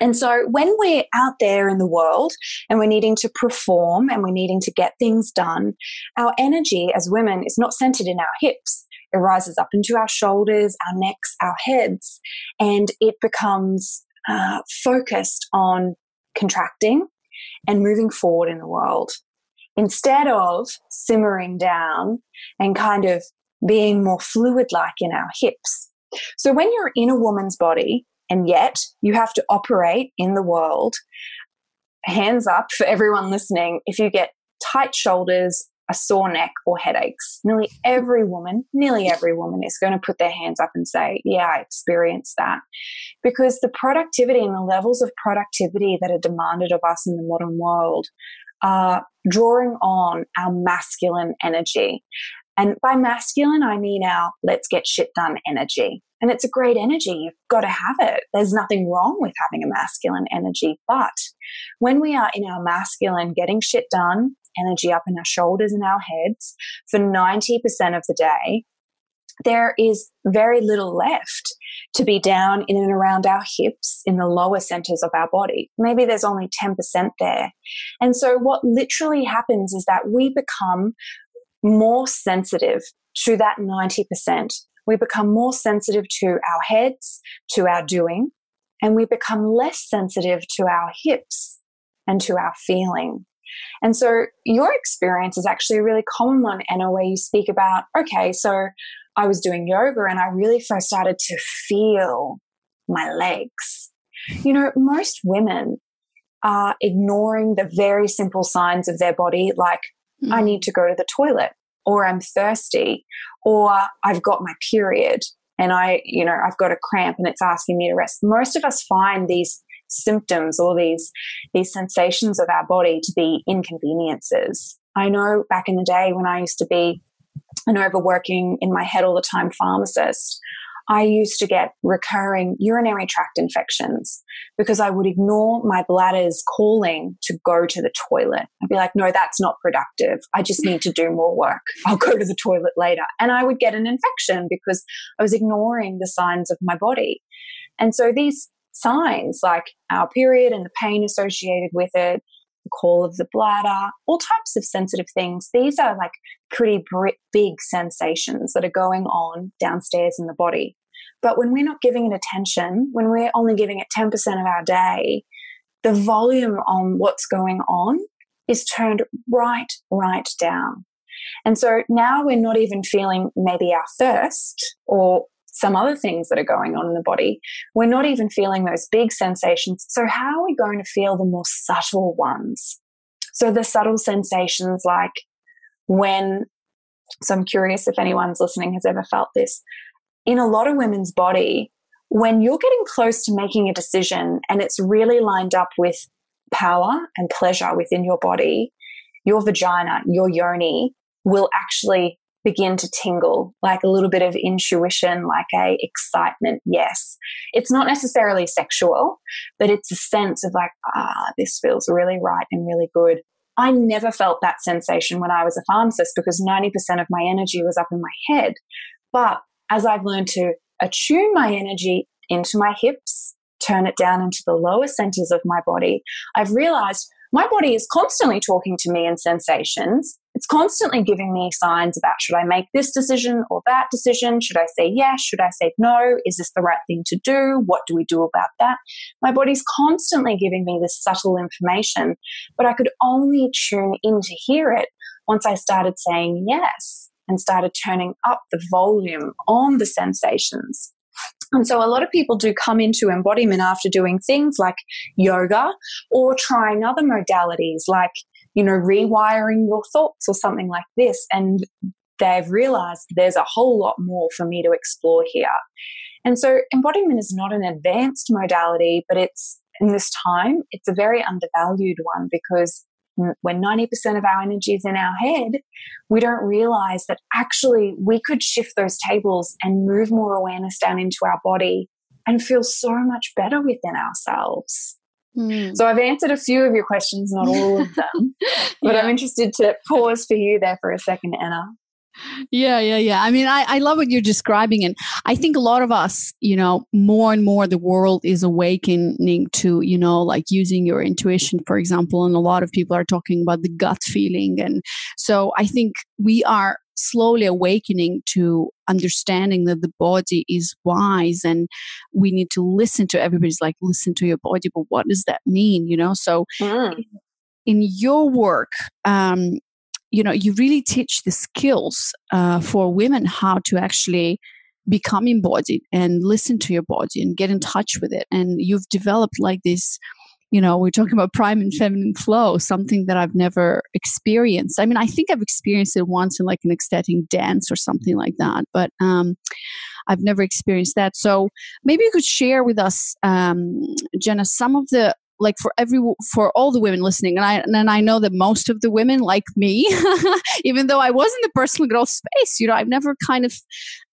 And so when we're out there in the world and we're needing to perform and we're needing to get things done, our energy as women is not centered in our hips. It rises up into our shoulders, our necks, our heads, and it becomes uh, focused on contracting and moving forward in the world instead of simmering down and kind of being more fluid like in our hips. So when you're in a woman's body, and yet you have to operate in the world. Hands up for everyone listening if you get tight shoulders, a sore neck, or headaches. Nearly every woman, nearly every woman is going to put their hands up and say, Yeah, I experienced that. Because the productivity and the levels of productivity that are demanded of us in the modern world are drawing on our masculine energy. And by masculine, I mean our let's get shit done energy. And it's a great energy. You've got to have it. There's nothing wrong with having a masculine energy. But when we are in our masculine, getting shit done, energy up in our shoulders and our heads for 90% of the day, there is very little left to be down in and around our hips in the lower centers of our body. Maybe there's only 10% there. And so what literally happens is that we become more sensitive to that 90% we become more sensitive to our heads, to our doing, and we become less sensitive to our hips and to our feeling. And so your experience is actually a really common one, Anna, where you speak about, okay, so I was doing yoga and I really first started to feel my legs. You know, most women are ignoring the very simple signs of their body, like, mm. I need to go to the toilet, or I'm thirsty, or I've got my period and I, you know, I've got a cramp and it's asking me to rest. Most of us find these symptoms or these these sensations of our body to be inconveniences. I know back in the day when I used to be an overworking in my head all the time pharmacist, I used to get recurring urinary tract infections because I would ignore my bladder's calling to go to the toilet. I'd be like, no, that's not productive. I just need to do more work. I'll go to the toilet later. And I would get an infection because I was ignoring the signs of my body. And so these signs, like our period and the pain associated with it, call of the bladder, all types of sensitive things. These are like pretty big sensations that are going on downstairs in the body. But when we're not giving it attention, when we're only giving it 10% of our day, the volume on what's going on is turned right, right down. And so now we're not even feeling maybe our thirst or some other things that are going on in the body. We're not even feeling those big sensations. So, how are we going to feel the more subtle ones? So, the subtle sensations like when, so I'm curious if anyone's listening has ever felt this. In a lot of women's body, when you're getting close to making a decision and it's really lined up with power and pleasure within your body, your vagina, your yoni will actually begin to tingle, like a little bit of intuition, like a excitement. Yes. It's not necessarily sexual, but it's a sense of like, ah, this feels really right and really good. I never felt that sensation when I was a pharmacist because 90% of my energy was up in my head. But as I've learned to attune my energy into my hips, turn it down into the lower centers of my body, I've realized my body is constantly talking to me in sensations. It's constantly giving me signs about should I make this decision or that decision? Should I say yes? Should I say no? Is this the right thing to do? What do we do about that? My body's constantly giving me this subtle information, but I could only tune in to hear it once I started saying yes and started turning up the volume on the sensations. And so a lot of people do come into embodiment after doing things like yoga or trying other modalities like, you know, rewiring your thoughts or something like this. And they've realized there's a whole lot more for me to explore here. And so embodiment is not an advanced modality, but it's in this time, it's a very undervalued one because when 90% of our energy is in our head, we don't realize that actually we could shift those tables and move more awareness down into our body and feel so much better within ourselves. Mm. So I've answered a few of your questions, not all of them, but yeah. I'm interested to pause for you there for a second, Anna yeah yeah yeah i mean I, I love what you're describing and i think a lot of us you know more and more the world is awakening to you know like using your intuition for example and a lot of people are talking about the gut feeling and so i think we are slowly awakening to understanding that the body is wise and we need to listen to everybody's like listen to your body but what does that mean you know so mm. in your work um, you know you really teach the skills uh, for women how to actually become embodied and listen to your body and get in touch with it. And you've developed like this you know we're talking about primal feminine flow something that i've never experienced. I mean i think i've experienced it once in like an ecstatic dance or something like that but um, i've never experienced that. So maybe you could share with us um, jenna some of the like for every for all the women listening and i and i know that most of the women like me even though i was in the personal growth space you know i've never kind of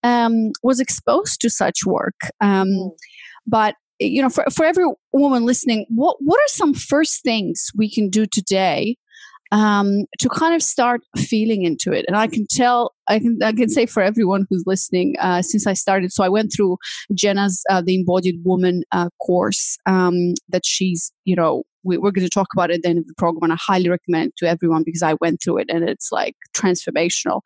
um, was exposed to such work um, mm. but you know for, for every woman listening what what are some first things we can do today um, to kind of start feeling into it. And I can tell, I can, I can say for everyone who's listening, uh, since I started, so I went through Jenna's uh, the Embodied Woman uh, course um, that she's, you know, we, are going to talk about it at the end of the program, and I highly recommend it to everyone because I went through it and it's like transformational.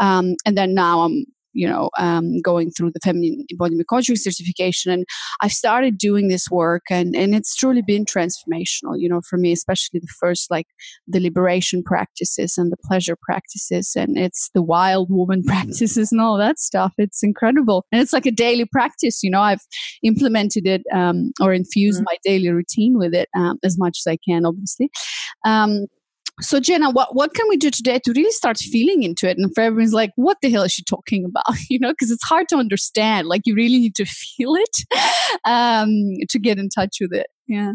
Um, and then now I'm you know um, going through the feminine embodiment coaching certification and i've started doing this work and and it's truly been transformational you know for me especially the first like the liberation practices and the pleasure practices and it's the wild woman practices and all that stuff. It's incredible. And it's like a daily practice you know i've implemented it um, or infused mm-hmm. my daily routine with it um, as much as i can obviously. Um, so Jenna, what what can we do today to really start feeling into it? And for everyone's like, what the hell is she talking about? You know, because it's hard to understand. Like you really need to feel it um, to get in touch with it. Yeah.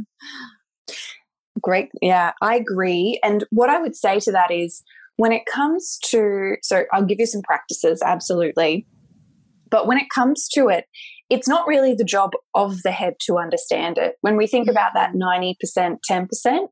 Great. Yeah, I agree. And what I would say to that is when it comes to, so I'll give you some practices, absolutely. But when it comes to it, it's not really the job of the head to understand it. When we think about that 90%, 10%,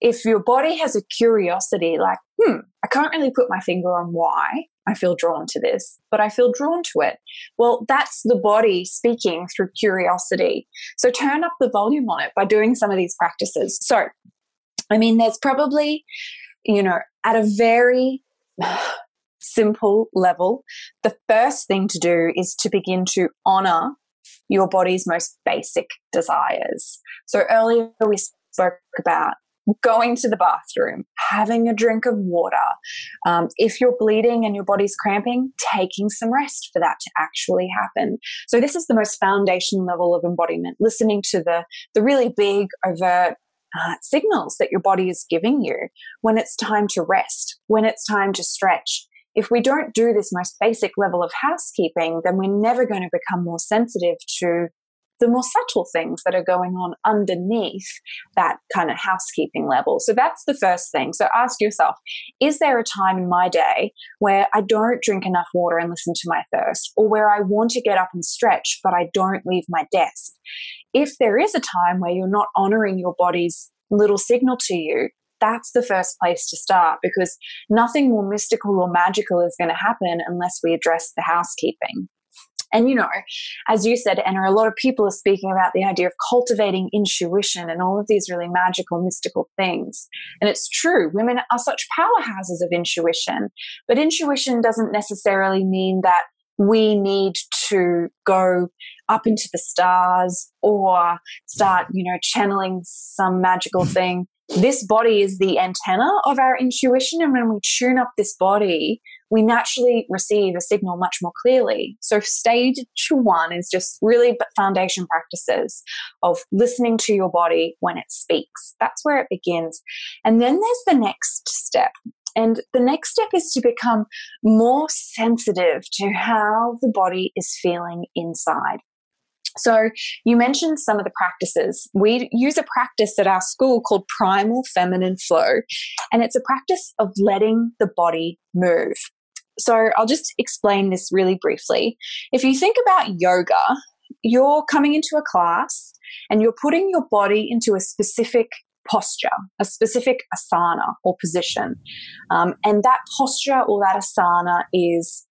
if your body has a curiosity like, hmm, I can't really put my finger on why I feel drawn to this, but I feel drawn to it. Well, that's the body speaking through curiosity. So turn up the volume on it by doing some of these practices. So, I mean, there's probably, you know, at a very simple level, the first thing to do is to begin to honor your body's most basic desires. So earlier we spoke about going to the bathroom, having a drink of water. Um, if you're bleeding and your body's cramping, taking some rest for that to actually happen. So this is the most foundation level of embodiment, listening to the, the really big, overt uh, signals that your body is giving you when it's time to rest, when it's time to stretch. If we don't do this most basic level of housekeeping, then we're never going to become more sensitive to the more subtle things that are going on underneath that kind of housekeeping level. So that's the first thing. So ask yourself, is there a time in my day where I don't drink enough water and listen to my thirst, or where I want to get up and stretch, but I don't leave my desk? If there is a time where you're not honoring your body's little signal to you, that's the first place to start because nothing more mystical or magical is going to happen unless we address the housekeeping. And, you know, as you said, Anna, a lot of people are speaking about the idea of cultivating intuition and all of these really magical, mystical things. And it's true, women are such powerhouses of intuition, but intuition doesn't necessarily mean that we need to go up into the stars or start, you know, channeling some magical thing. This body is the antenna of our intuition. And when we tune up this body, we naturally receive a signal much more clearly. So, stage one is just really foundation practices of listening to your body when it speaks. That's where it begins. And then there's the next step. And the next step is to become more sensitive to how the body is feeling inside. So, you mentioned some of the practices. We use a practice at our school called Primal Feminine Flow, and it's a practice of letting the body move. So, I'll just explain this really briefly. If you think about yoga, you're coming into a class and you're putting your body into a specific posture, a specific asana or position. Um, and that posture or that asana is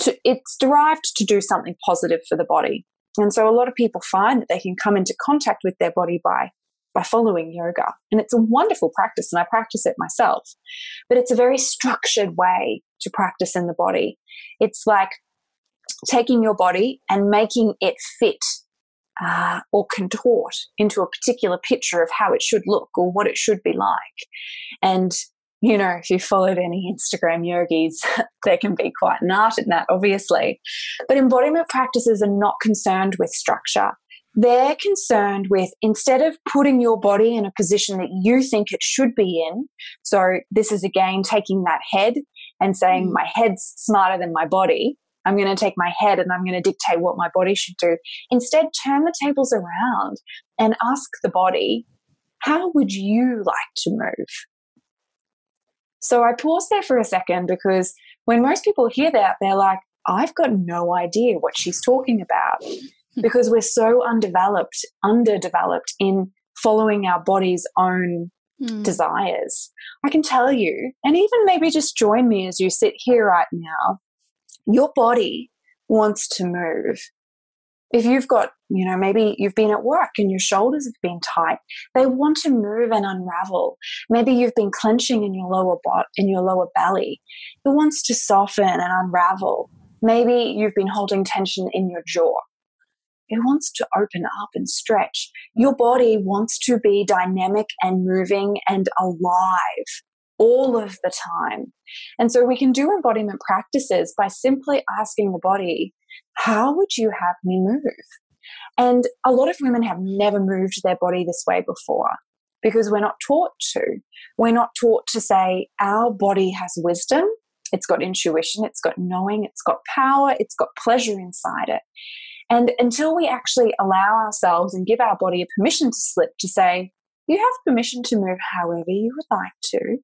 to, it's derived to do something positive for the body. And so a lot of people find that they can come into contact with their body by by following yoga. And it's a wonderful practice and I practice it myself. But it's a very structured way to practice in the body. It's like taking your body and making it fit uh, or contort into a particular picture of how it should look or what it should be like. And you know, if you've followed any Instagram yogis, they can be quite an art in that, obviously. But embodiment practices are not concerned with structure. They're concerned with instead of putting your body in a position that you think it should be in. So, this is again taking that head and saying, mm. my head's smarter than my body. I'm going to take my head and I'm going to dictate what my body should do. Instead, turn the tables around and ask the body, how would you like to move? So I pause there for a second because when most people hear that, they're like, I've got no idea what she's talking about. Because we're so undeveloped, underdeveloped in following our body's own mm. desires. I can tell you, and even maybe just join me as you sit here right now, your body wants to move if you've got, you know, maybe you've been at work and your shoulders have been tight, they want to move and unravel. Maybe you've been clenching in your lower bot in your lower belly. It wants to soften and unravel. Maybe you've been holding tension in your jaw. It wants to open up and stretch. Your body wants to be dynamic and moving and alive all of the time. And so we can do embodiment practices by simply asking the body, how would you have me move? And a lot of women have never moved their body this way before because we're not taught to. We're not taught to say, our body has wisdom, it's got intuition, it's got knowing, it's got power, it's got pleasure inside it. And until we actually allow ourselves and give our body a permission to slip to say, you have permission to move however you would like to.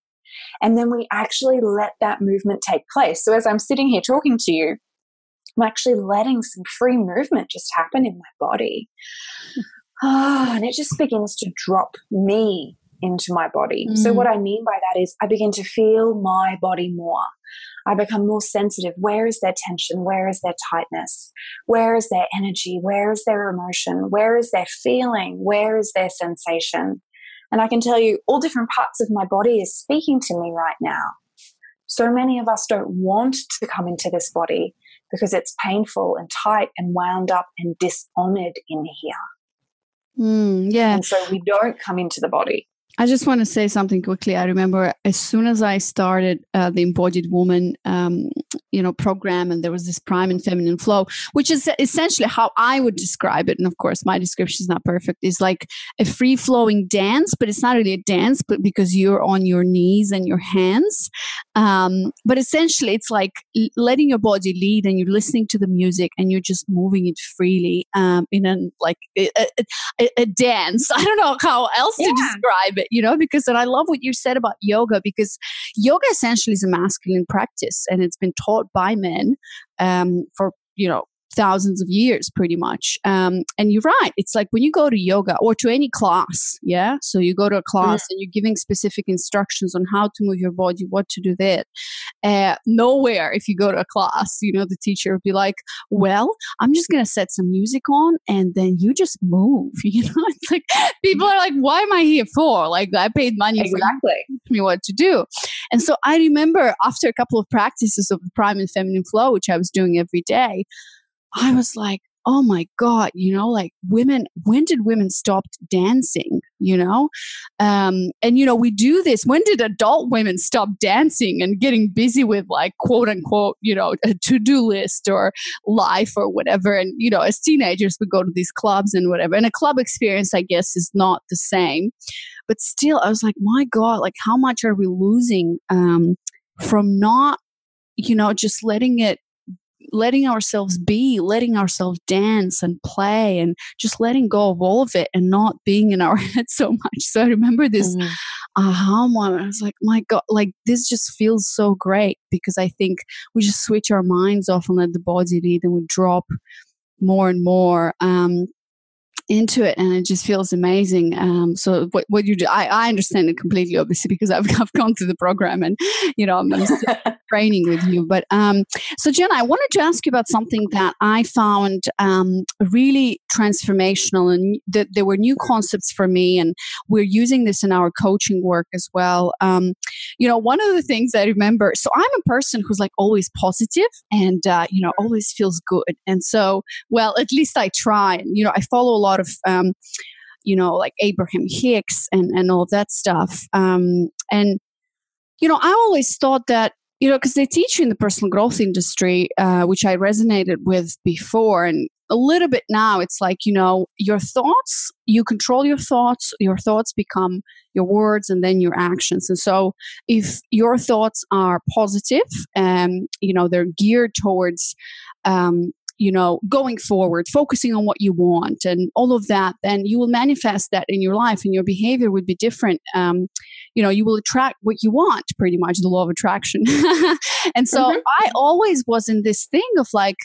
And then we actually let that movement take place. So as I'm sitting here talking to you, I'm actually letting some free movement just happen in my body. Oh, and it just begins to drop me into my body. Mm. So, what I mean by that is I begin to feel my body more. I become more sensitive. Where is their tension? Where is their tightness? Where is their energy? Where is their emotion? Where is their feeling? Where is their sensation? And I can tell you all different parts of my body is speaking to me right now. So many of us don't want to come into this body because it's painful and tight and wound up and dishonored in here. Mm, yeah. And so we don't come into the body. I just want to say something quickly. I remember as soon as I started uh, the Embodied Woman, um, you know, program, and there was this Primal Feminine Flow, which is essentially how I would describe it. And of course, my description is not perfect. It's like a free flowing dance, but it's not really a dance, but because you're on your knees and your hands. Um, but essentially, it's like letting your body lead, and you're listening to the music, and you're just moving it freely um, in a like a, a, a, dance. I don't know how else yeah. to describe it you know, because, and I love what you said about yoga because yoga essentially is a masculine practice and it's been taught by men um, for, you know, thousands of years pretty much. Um, and you're right it's like when you go to yoga or to any class yeah? So you go to a class mm-hmm. and you're giving specific instructions on how to move your body what to do there uh, nowhere if you go to a class you know the teacher would be like well i'm just gonna set some music on and then you just move you know? It's like people are like why am i here for? Like i paid money exactly. for me what to do. And so i remember after a couple of practices of the primal feminine flow which i was doing every day I was like, oh my god you know like women when did women stop dancing you know? Um and you know we do this when did adult women stop dancing and getting busy with like quote unquote you know a to-do list or life or whatever? And you know as teenagers we go to these clubs and whatever and a club experience i guess is not the same. But still i was like my god like how much are we losing um from not you know just letting it letting ourselves be, letting ourselves dance and play and just letting go of all of it and not being in our head so much. So I remember this mm. aha moment. I was like, my God, like this just feels so great because I think we just switch our minds off and let the body lead and we drop more and more. Um, into it and it just feels amazing. Um, so what, what you do, I, I understand it completely, obviously, because I've, I've gone through the program and, you know, I'm, I'm training with you. But um, so Jenna, I wanted to ask you about something that I found um, really transformational and that there were new concepts for me. And we're using this in our coaching work as well. Um, you know, one of the things I remember, so I'm a person who's like always positive and, uh, you know, always feels good. And so, well, at least I try. And, you know, I follow a lot lot of um, you know like abraham hicks and and all that stuff. Um, and you know i always thought that you know because they teach you in the personal growth industry uh, which i resonated with before. And a little bit now it's like you know your thoughts you control your thoughts your thoughts become your words and then your actions. And so if your thoughts are positive and um, you know they're geared towards um, you know, going forward, focusing on what you want and all of that, then you will manifest that in your life and your behavior would be different. Um, you know, you will attract what you want, pretty much the law of attraction. and so mm-hmm. I always was in this thing of like,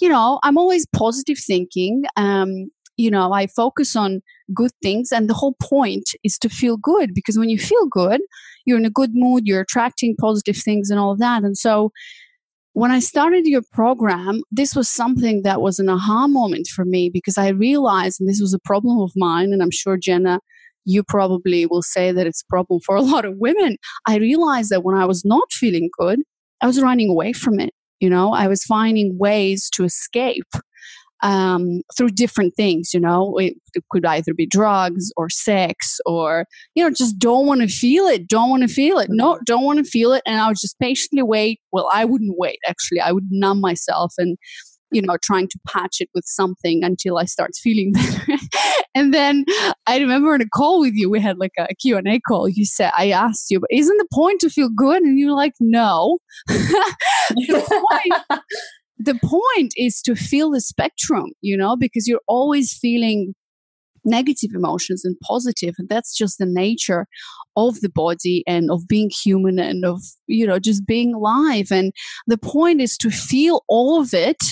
you know, I'm always positive thinking. Um, you know, I focus on good things, and the whole point is to feel good because when you feel good, you're in a good mood, you're attracting positive things and all of that. And so, when I started your program, this was something that was an aha moment for me because I realized, and this was a problem of mine, and I'm sure Jenna, you probably will say that it's a problem for a lot of women. I realized that when I was not feeling good, I was running away from it. You know, I was finding ways to escape um, through different things. You know, it, it, could either be drugs or sex or, you know, just don't want to feel it, don't want to feel it. No, mm-hmm. don't want to feel it. And I would just patiently wait. Well, I wouldn't wait, actually. I would numb myself and, you know, trying to patch it with something until I start feeling better. and then I remember in a call with you, we had like a Q&A call. You said, I asked you, but isn't the point to feel good? And you were like, no. the, point, the point is to feel the spectrum, you know, because you're always feeling negative emotions and positive and that's just the nature of the body and of being human and of you know just being alive. And the point is to feel all of it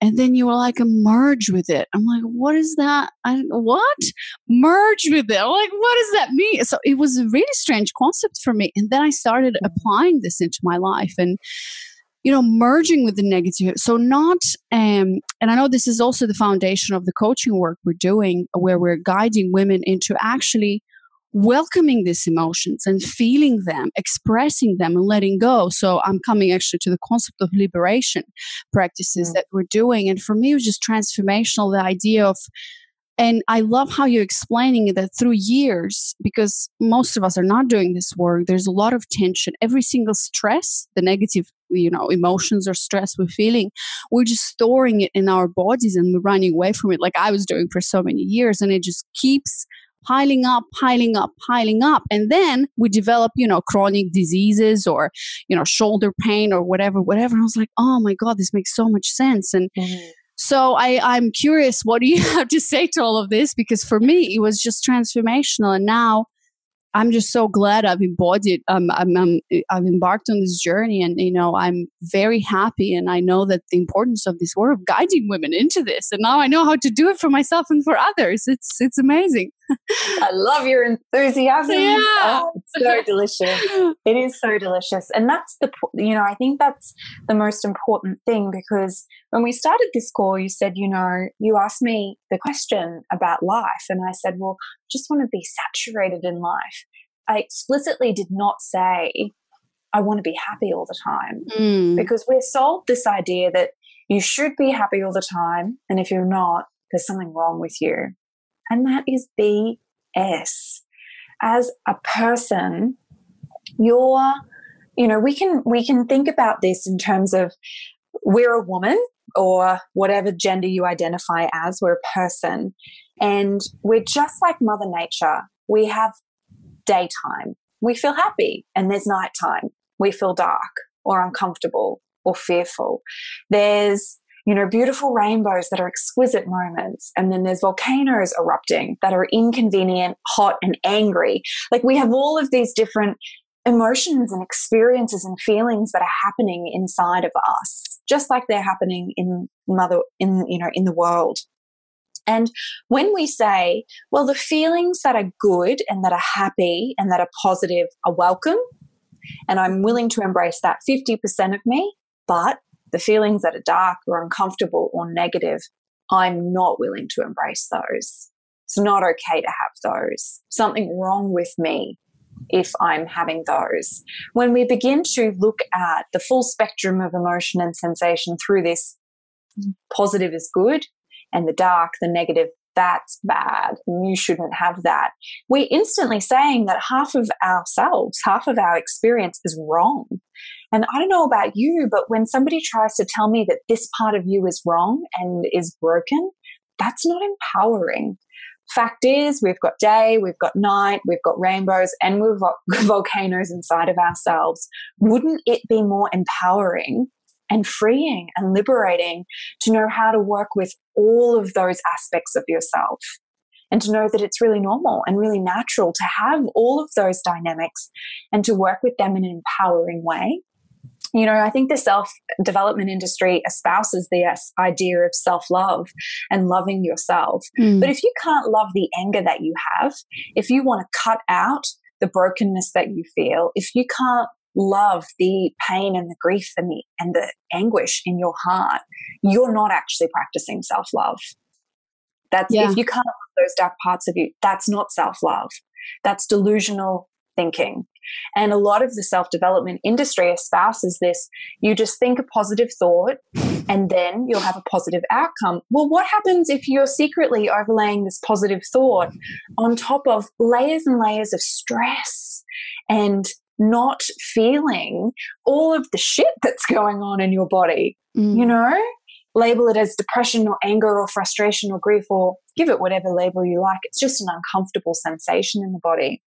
and then you were like merge with it. I'm like what is that? I what? Merge with it. I'm like what does that mean? So it was a really strange concept for me and then i started mm-hmm. applying this into my life and you know merging with the negative. So not um and i know this is also the foundation of the coaching work we're doing where we're guiding women into actually welcoming these emotions and feeling them expressing them and letting go. So i'm coming actually to the concept of liberation practices mm. that we're doing. And for me it was just transformational the idea of and I love how you're explaining that through years, because most of us are not doing this work, there's a lot of tension. Every single stress, the negative, you know, emotions or stress we're feeling, we're just storing it in our bodies and we're running away from it, like I was doing for so many years. And it just keeps piling up, piling up, piling up. And then we develop, you know, chronic diseases or, you know, shoulder pain or whatever, whatever. And I was like, oh my God, this makes so much sense. And mm-hmm so I, I'm curious, what do you have to say to all of this? Because for me, it was just transformational. And now I'm just so glad I've embodied, um, I'm, I'm, I've embarked on this journey, and you know, I'm very happy, and I know that the importance of this work of guiding women into this, and now I know how to do it for myself and for others. It's it's amazing. I love your enthusiasm. Yeah. Oh, it's so delicious. It is so delicious, and that's the you know I think that's the most important thing because when we started this call, you said you know you asked me the question about life, and I said, well, I just want to be saturated in life. I explicitly did not say I want to be happy all the time mm. because we're sold this idea that you should be happy all the time. And if you're not, there's something wrong with you. And that is BS. As a person, you're, you know, we can, we can think about this in terms of we're a woman or whatever gender you identify as, we're a person. And we're just like Mother Nature. We have daytime. We feel happy and there's nighttime. We feel dark or uncomfortable or fearful. There's, you know, beautiful rainbows that are exquisite moments. And then there's volcanoes erupting that are inconvenient, hot, and angry. Like we have all of these different emotions and experiences and feelings that are happening inside of us, just like they're happening in mother, in, you know, in the world. And when we say, well, the feelings that are good and that are happy and that are positive are welcome, and I'm willing to embrace that 50% of me, but the feelings that are dark or uncomfortable or negative, I'm not willing to embrace those. It's not okay to have those. Something wrong with me if I'm having those. When we begin to look at the full spectrum of emotion and sensation through this positive is good and the dark, the negative, that's bad. You shouldn't have that. We're instantly saying that half of ourselves, half of our experience is wrong. And I don't know about you, but when somebody tries to tell me that this part of you is wrong and is broken, that's not empowering. Fact is, we've got day, we've got night, we've got rainbows, and we've got volcanoes inside of ourselves. Wouldn't it be more empowering and freeing and liberating to know how to work with all of those aspects of yourself and to know that it's really normal and really natural to have all of those dynamics and to work with them in an empowering way. You know, I think the self development industry espouses the idea of self love and loving yourself. Mm. But if you can't love the anger that you have, if you want to cut out the brokenness that you feel, if you can't love the pain and the grief and the and the anguish in your heart, you're not actually practicing self love. That's yeah. if you can't love those dark parts of you, that's not self love. That's delusional thinking. And a lot of the self development industry espouses this you just think a positive thought and then you'll have a positive outcome. Well, what happens if you're secretly overlaying this positive thought on top of layers and layers of stress and not feeling all of the shit that's going on in your body, mm. you know? Label it as depression or anger or frustration or grief or give it whatever label you like. It's just an uncomfortable sensation in the body.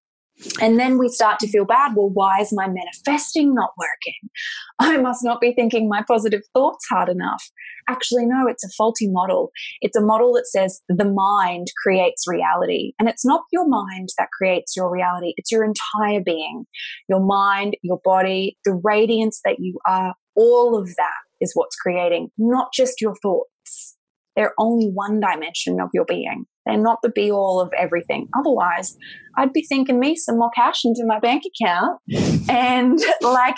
And then we start to feel bad. Well, why is my manifesting not working? I must not be thinking my positive thoughts hard enough. Actually, no, it's a faulty model. It's a model that says the mind creates reality. And it's not your mind that creates your reality, it's your entire being. Your mind, your body, the radiance that you are, all of that is what's creating, not just your thoughts. They're only one dimension of your being. They're not the be all of everything. Otherwise, I'd be thinking me some more cash into my bank account. And like,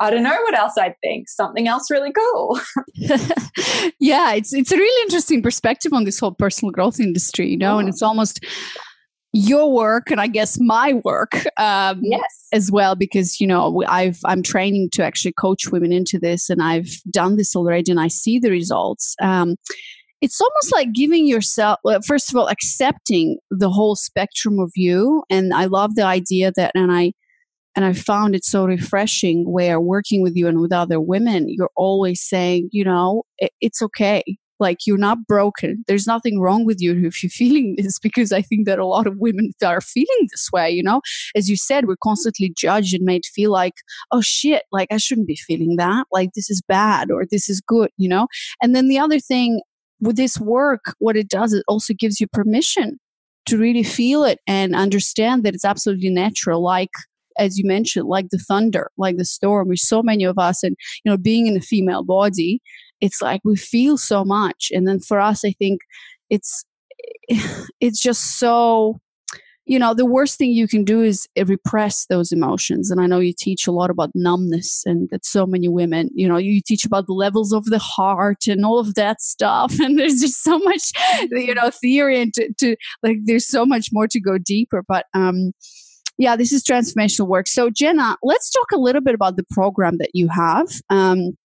I don't know what else I'd think. Something else really cool. yeah, it's it's a really interesting perspective on this whole personal growth industry, you know, oh. and it's almost your work and I guess my work um, yes. as well because you know I've I'm training to actually coach women into this and I've done this already and I see the results. Um, it's almost like giving yourself well, first of all accepting the whole spectrum of you. And i love the idea that and i and i found it so refreshing where working with you and with other women you're always saying you know it, it's okay. Like you're not broken. There's nothing wrong with you if you're feeling this because i think that a lot of women are feeling this way you know? As you said we're constantly judged and made feel like oh shit like i shouldn't be feeling that. Like this is bad or this is good you know? And then the other thing with this work, what it does, it also gives you permission to really feel it and understand that it's absolutely natural like as you mentioned like the thunder like the storm. With so many of us and you know being in a female body it's like we feel so much. And then for us i think it's it's just so you know the worst thing you can do is repress those emotions. And i know you teach a lot about numbness and that so many women you know you teach about the levels of the heart and all of that stuff. And there's just so much you know theory and to, to like there's so much more to go deeper. But um yeah this is transformational work. So jenna let's talk a little bit about the program that you have. Um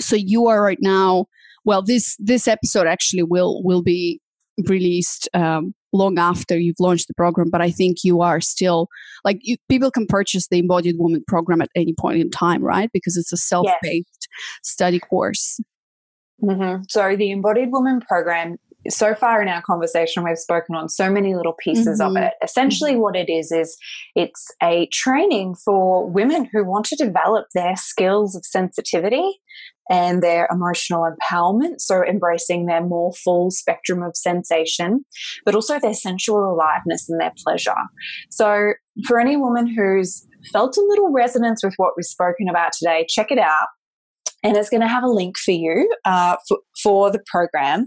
so you are right now well this this episode actually will will be released um, long after you've launched the program but i think you are still like you, people can purchase the embodied woman program at any point in time right because it's a self-paced yes. study course mm-hmm. so the embodied woman program so far in our conversation we've spoken on so many little pieces mm-hmm. of it essentially what it is is it's a training for women who want to develop their skills of sensitivity and their emotional empowerment. So, embracing their more full spectrum of sensation, but also their sensual aliveness and their pleasure. So, for any woman who's felt a little resonance with what we've spoken about today, check it out and it's going to have a link for you uh, for, for the program.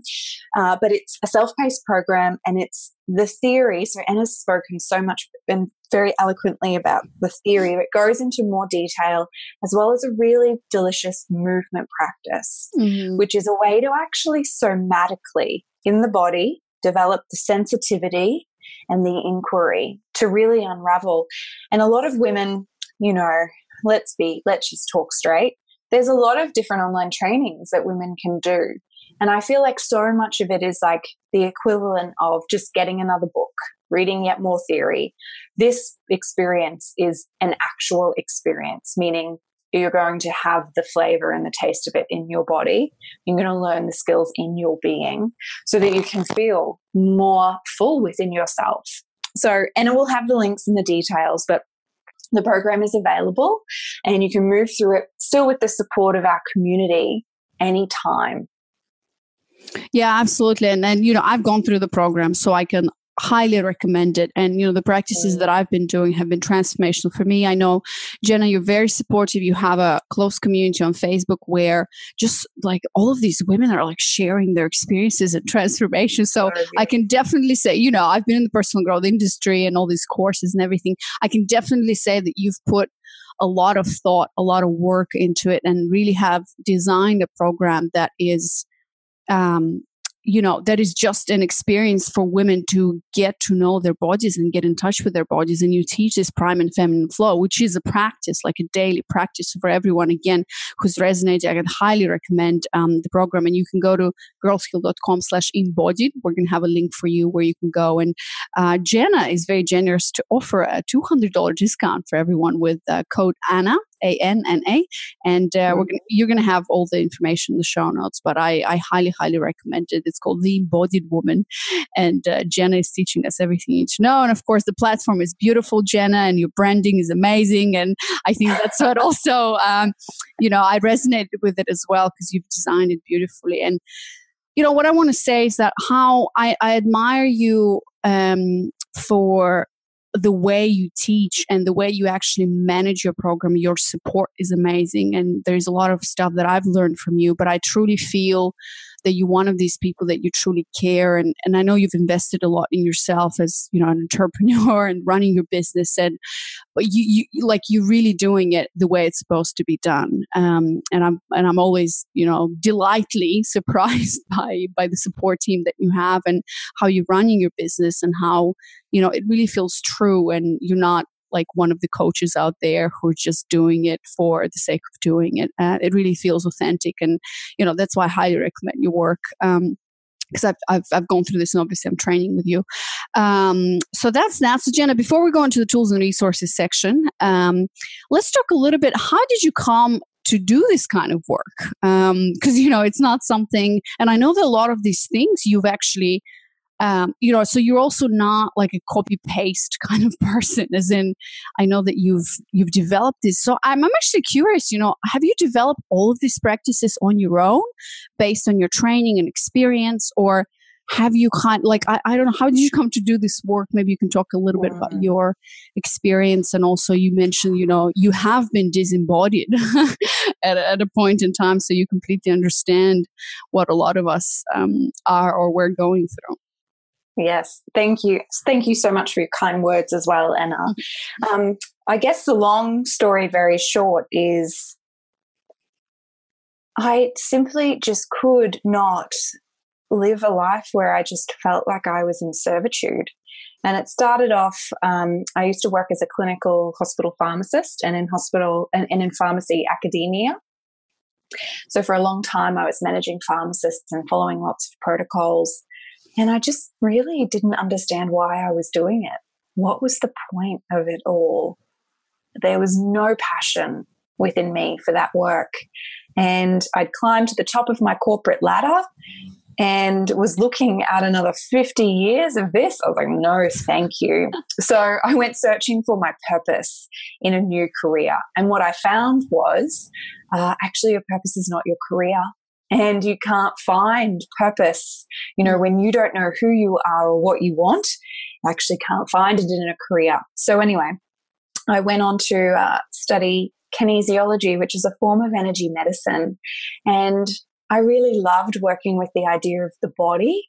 Uh, but it's a self paced program and it's the theory. So Anna's spoken so much and very eloquently about the theory. It goes into more detail as well as a really delicious movement practice, mm-hmm. which is a way to actually somatically in the body develop the sensitivity and the inquiry to really unravel. And a lot of women, you know, let's be, let's just talk straight there's a lot of different online trainings that women can do. And I feel like so much of it is like the equivalent of just getting another book, reading yet more theory. This experience is an actual experience, meaning you're going to have the flavor and the taste of it in your body. You're going to learn the skills in your being so that you can feel more full within yourself. So, and it will have the links and the details, but the program is available and you can move through it still with the support of our community anytime. Yeah, absolutely. And then, you know, I've gone through the program so I can highly recommend it. And you know the practices that i've been doing have been transformational for me. I know jenna you're very supportive. You have a close community on facebook where just like all of these women are like sharing their experiences and transformation. So i can definitely say you know i've been in the personal growth industry and all these courses and everything. I can definitely say that you've put a lot of thought a lot of work into it and really have designed a program that is um, you know that is just an experience for women to get to know their bodies and get in touch with their bodies. And you teach this primal feminine flow which is a practice like a daily practice for everyone. Again who's resonating i can highly recommend um, the program. And you can go to girlskill.com slash embodied. We're going to have a link for you where you can go. And uh, jenna is very generous to offer a $200 discount for everyone with uh, code anna a N N A. And uh, we're mm-hmm. gonna, you're going to have all the information in the show notes, but I, I highly, highly recommend it. It's called The Embodied Woman. And uh, Jenna is teaching us everything you need to know. And of course, the platform is beautiful, Jenna, and your branding is amazing. And I think that's what also, um, you know, I resonated with it as well because you've designed it beautifully. And, you know, what I want to say is that how I, I admire you um, for the way you teach and the way you actually manage your program, your support is amazing. And there's a lot of stuff that I've learned from you, but I truly feel that you're one of these people that you truly care and, and i know you've invested a lot in yourself as you know an entrepreneur and running your business and but you, you like you're really doing it the way it's supposed to be done. Um, and i'm and i'm always you know delightfully surprised by by the support team that you have and how you're running your business and how you know it really feels true and you're not like one of the coaches out there who are just doing it for the sake of doing it. Uh, it really feels authentic, and you know that's why I highly recommend your work. Um, because I've, I've, I've gone through this and obviously I'm training with you. Um, so that's that. So Jenna, before we go into the tools and resources section, um, let's talk a little bit. How did you come to do this kind of work? Because um, you know it's not something, and I know that a lot of these things you've actually um, you know so you're also not like a copy paste kind of person as in i know that you've you've developed this. So I'm, I'm actually curious you know have you developed all of these practices on your own based on your training and experience? Or have you kind like I, I don't know how did you come to do this work? Maybe you can talk a little bit about your experience. And also you mentioned you know you have been disembodied at, at a point in time so you completely understand what a lot of us um, are or we're going through Yes, thank you. Thank you so much for your kind words as well, Anna. Um, I guess the long story, very short, is I simply just could not live a life where I just felt like I was in servitude. And it started off, um, I used to work as a clinical hospital pharmacist and in hospital and, and in pharmacy academia. So for a long time, I was managing pharmacists and following lots of protocols. And I just really didn't understand why I was doing it. What was the point of it all? There was no passion within me for that work. And I'd climbed to the top of my corporate ladder and was looking at another 50 years of this. I was like, no, thank you. so I went searching for my purpose in a new career. And what I found was uh, actually, your purpose is not your career. And you can't find purpose. You know, when you don't know who you are or what you want, you actually can't find it in a career. So, anyway, I went on to uh, study kinesiology, which is a form of energy medicine. And I really loved working with the idea of the body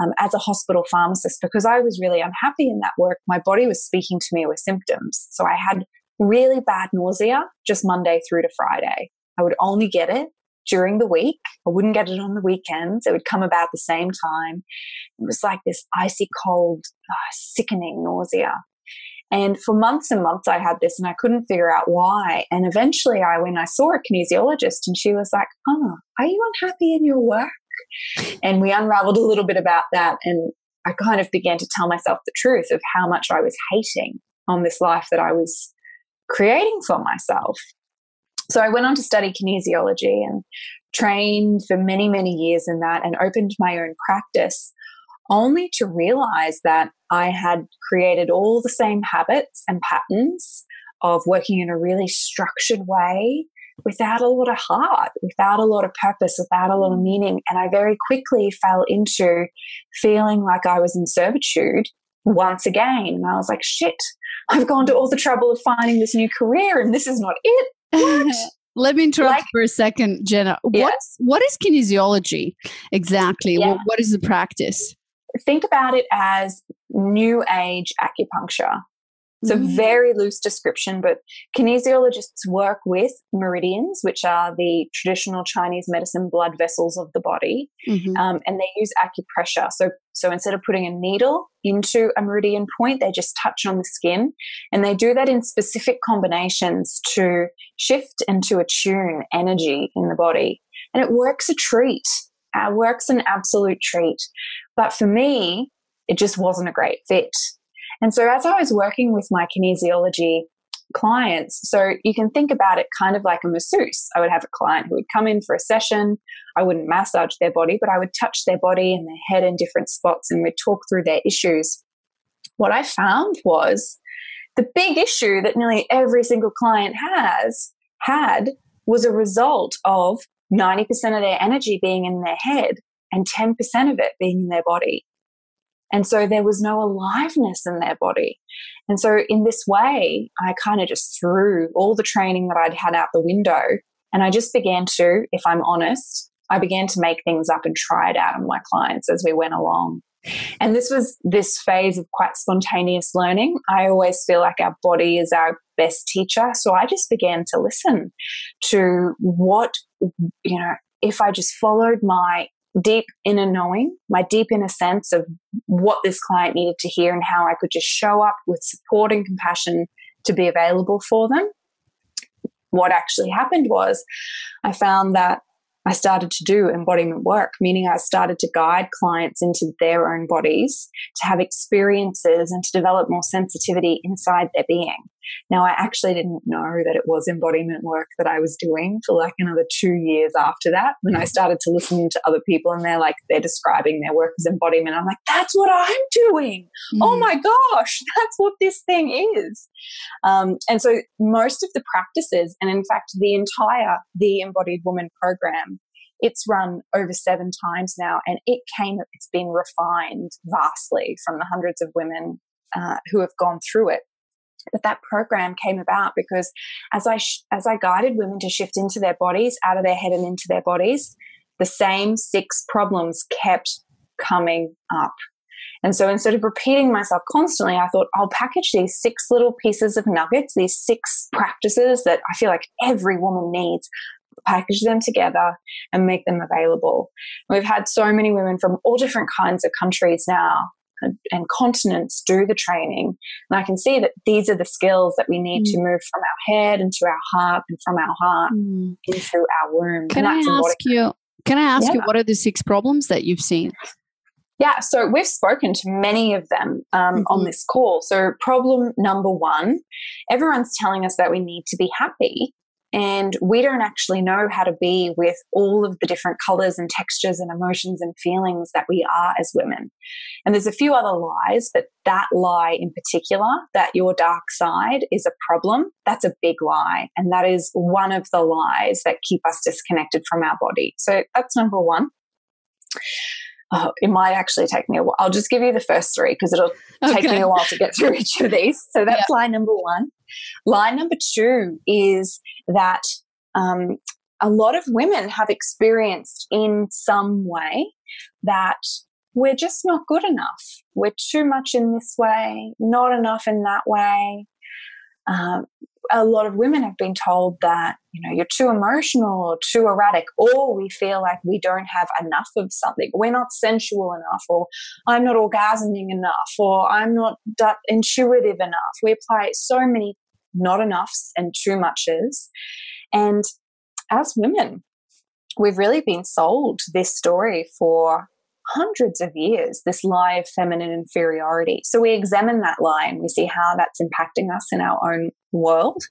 um, as a hospital pharmacist because I was really unhappy in that work. My body was speaking to me with symptoms. So I had really bad nausea just Monday through to Friday. I would only get it during the week. I wouldn't get it on the weekends. It would come about the same time. It was like this icy cold, uh, sickening nausea. And for months and months, I had this and I couldn't figure out why. And eventually, I when I saw a kinesiologist, and she was like, "Oh, are you unhappy in your work?" And we unraveled a little bit about that, and I kind of began to tell myself the truth of how much I was hating on this life that I was creating for myself. So I went on to study kinesiology and trained for many, many years in that and opened my own practice only to realize that I had created all the same habits and patterns of working in a really structured way without a lot of heart, without a lot of purpose, without a lot of meaning. And I very quickly fell into feeling like I was in servitude once again. And I was like, shit, I've gone to all the trouble of finding this new career and this is not it. What? Let me interrupt like, for a second, Jenna. Yeah. What's, what is kinesiology exactly? Yeah. What, what is the practice? think about it as new age acupuncture. It's mm-hmm. a very loose description, but kinesiologists work with meridians, which are the traditional Chinese medicine blood vessels of the body, mm-hmm. um, and they use acupressure. So, so instead of putting a needle into a meridian point, they just touch on the skin, and they do that in specific combinations to shift and to attune energy in the body, and it works a treat. Uh, works an absolute treat. But for me, it just wasn't a great fit. And so as I was working with my kinesiology clients, so you can think about it kind of like a masseuse. I would have a client who would come in for a session. I wouldn't massage their body, but I would touch their body and their head in different spots and we'd talk through their issues. What I found was the big issue that nearly every single client has had was a result of 90% of their energy being in their head and 10% of it being in their body. And so there was no aliveness in their body. And so in this way, I kind of just threw all the training that I'd had out the window. And I just began to, if I'm honest, I began to make things up and try it out on my clients as we went along. And this was this phase of quite spontaneous learning. I always feel like our body is our best teacher. So I just began to listen to what, you know, if I just followed my deep inner knowing, my deep inner sense of what this client needed to hear and how I could just show up with support and compassion to be available for them. What actually happened was I found that I started to do embodiment work, meaning I started to guide clients into their own bodies to have experiences and to develop more sensitivity inside their being. Now, I actually didn't know that it was embodiment work that I was doing for like another two years after that when I started to listen to other people and they're like, they're describing their work as embodiment. I'm like, that's what I'm doing. Mm. Oh my gosh, that's what this thing is. Um, and so most of the practices, and in fact, the entire The Embodied Woman program It's run over seven times now, and it came. It's been refined vastly from the hundreds of women uh, who have gone through it. But that program came about because as I sh- as I guided women to shift into their bodies, out of their head and into their bodies, the same six problems kept coming up. And so instead of repeating myself constantly, I thought I'll package these six little pieces of nuggets, these six practices that I feel like every woman needs, package them together and make them available. We've had so many women from all different kinds of countries now and, continents do the training. And I can see that these are the skills that we need mm. to move from our head into our heart and from our heart mm. into our womb. Can I ask you? Can I ask yeah. you what are the six problems that you've seen? Yeah, so we've spoken to many of them um, mm-hmm. on this call. So, problem number one everyone's telling us that we need to be happy, and we don't actually know how to be with all of the different colors and textures and emotions and feelings that we are as women. And there's a few other lies, but that lie in particular, that your dark side is a problem, that's a big lie. And that is one of the lies that keep us disconnected from our body. So, that's number one oh, it might actually take me a while. I'll just give you the first three because it'll okay. take me a while to get through each of these. So that's yep. line number one. Line number two is that um, a lot of women have experienced in some way that we're just not good enough. We're too much in this way, not enough in that way. Um, a lot of women have been told that you know you're too emotional or too erratic or we feel like we don't have enough of something. We're not sensual enough or i'm not orgasming enough or i'm not intuitive enough. We apply so many not enoughs and too muches. And as women we've really been sold this story for hundreds of years, this lie of feminine inferiority. So we examine that lie and we see how that's impacting us in our own world.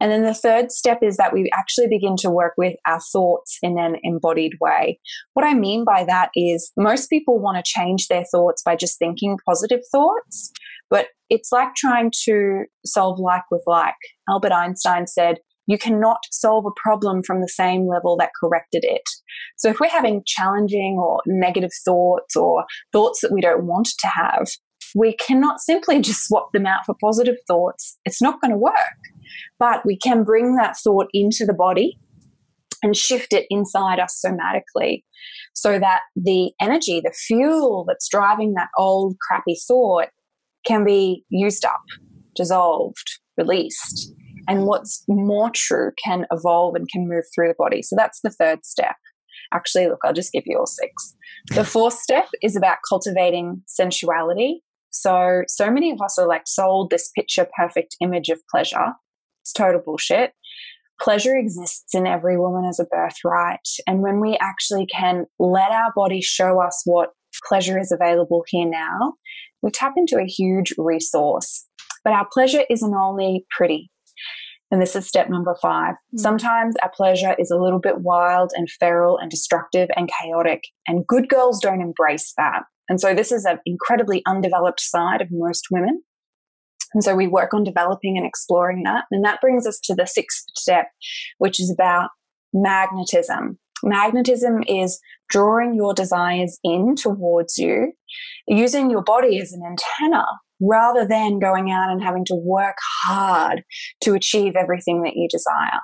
And then the third step is that we actually begin to work with our thoughts in an embodied way. What I mean by that is most people want to change their thoughts by just thinking positive thoughts, but it's like trying to solve like with like. Albert Einstein said, you cannot solve a problem from the same level that corrected it. So if we're having challenging or negative thoughts or thoughts that we don't want to have, we cannot simply just swap them out for positive thoughts. It's not going to work. But we can bring that thought into the body and shift it inside us somatically so that the energy, the fuel that's driving that old crappy thought can be used up, dissolved, released and what's more true can evolve and can move through the body. So that's the third step. Actually, look, I'll just give you all six. The fourth step is about cultivating sensuality. So, so many of us are like sold this picture perfect image of pleasure. It's total bullshit. Pleasure exists in every woman as a birthright. And when we actually can let our body show us what pleasure is available here now, we tap into a huge resource. But our pleasure isn't only pretty. And this is step number 5 mm-hmm. Sometimes our pleasure is a little bit wild and feral and destructive and chaotic, and good girls don't embrace that. And so this is an incredibly undeveloped side of most women. And so we work on developing and exploring that. And that brings us to the sixth step, which is about magnetism. Magnetism is drawing your desires in towards you, using your body as an antenna rather than going out and having to work hard to achieve everything that you desire.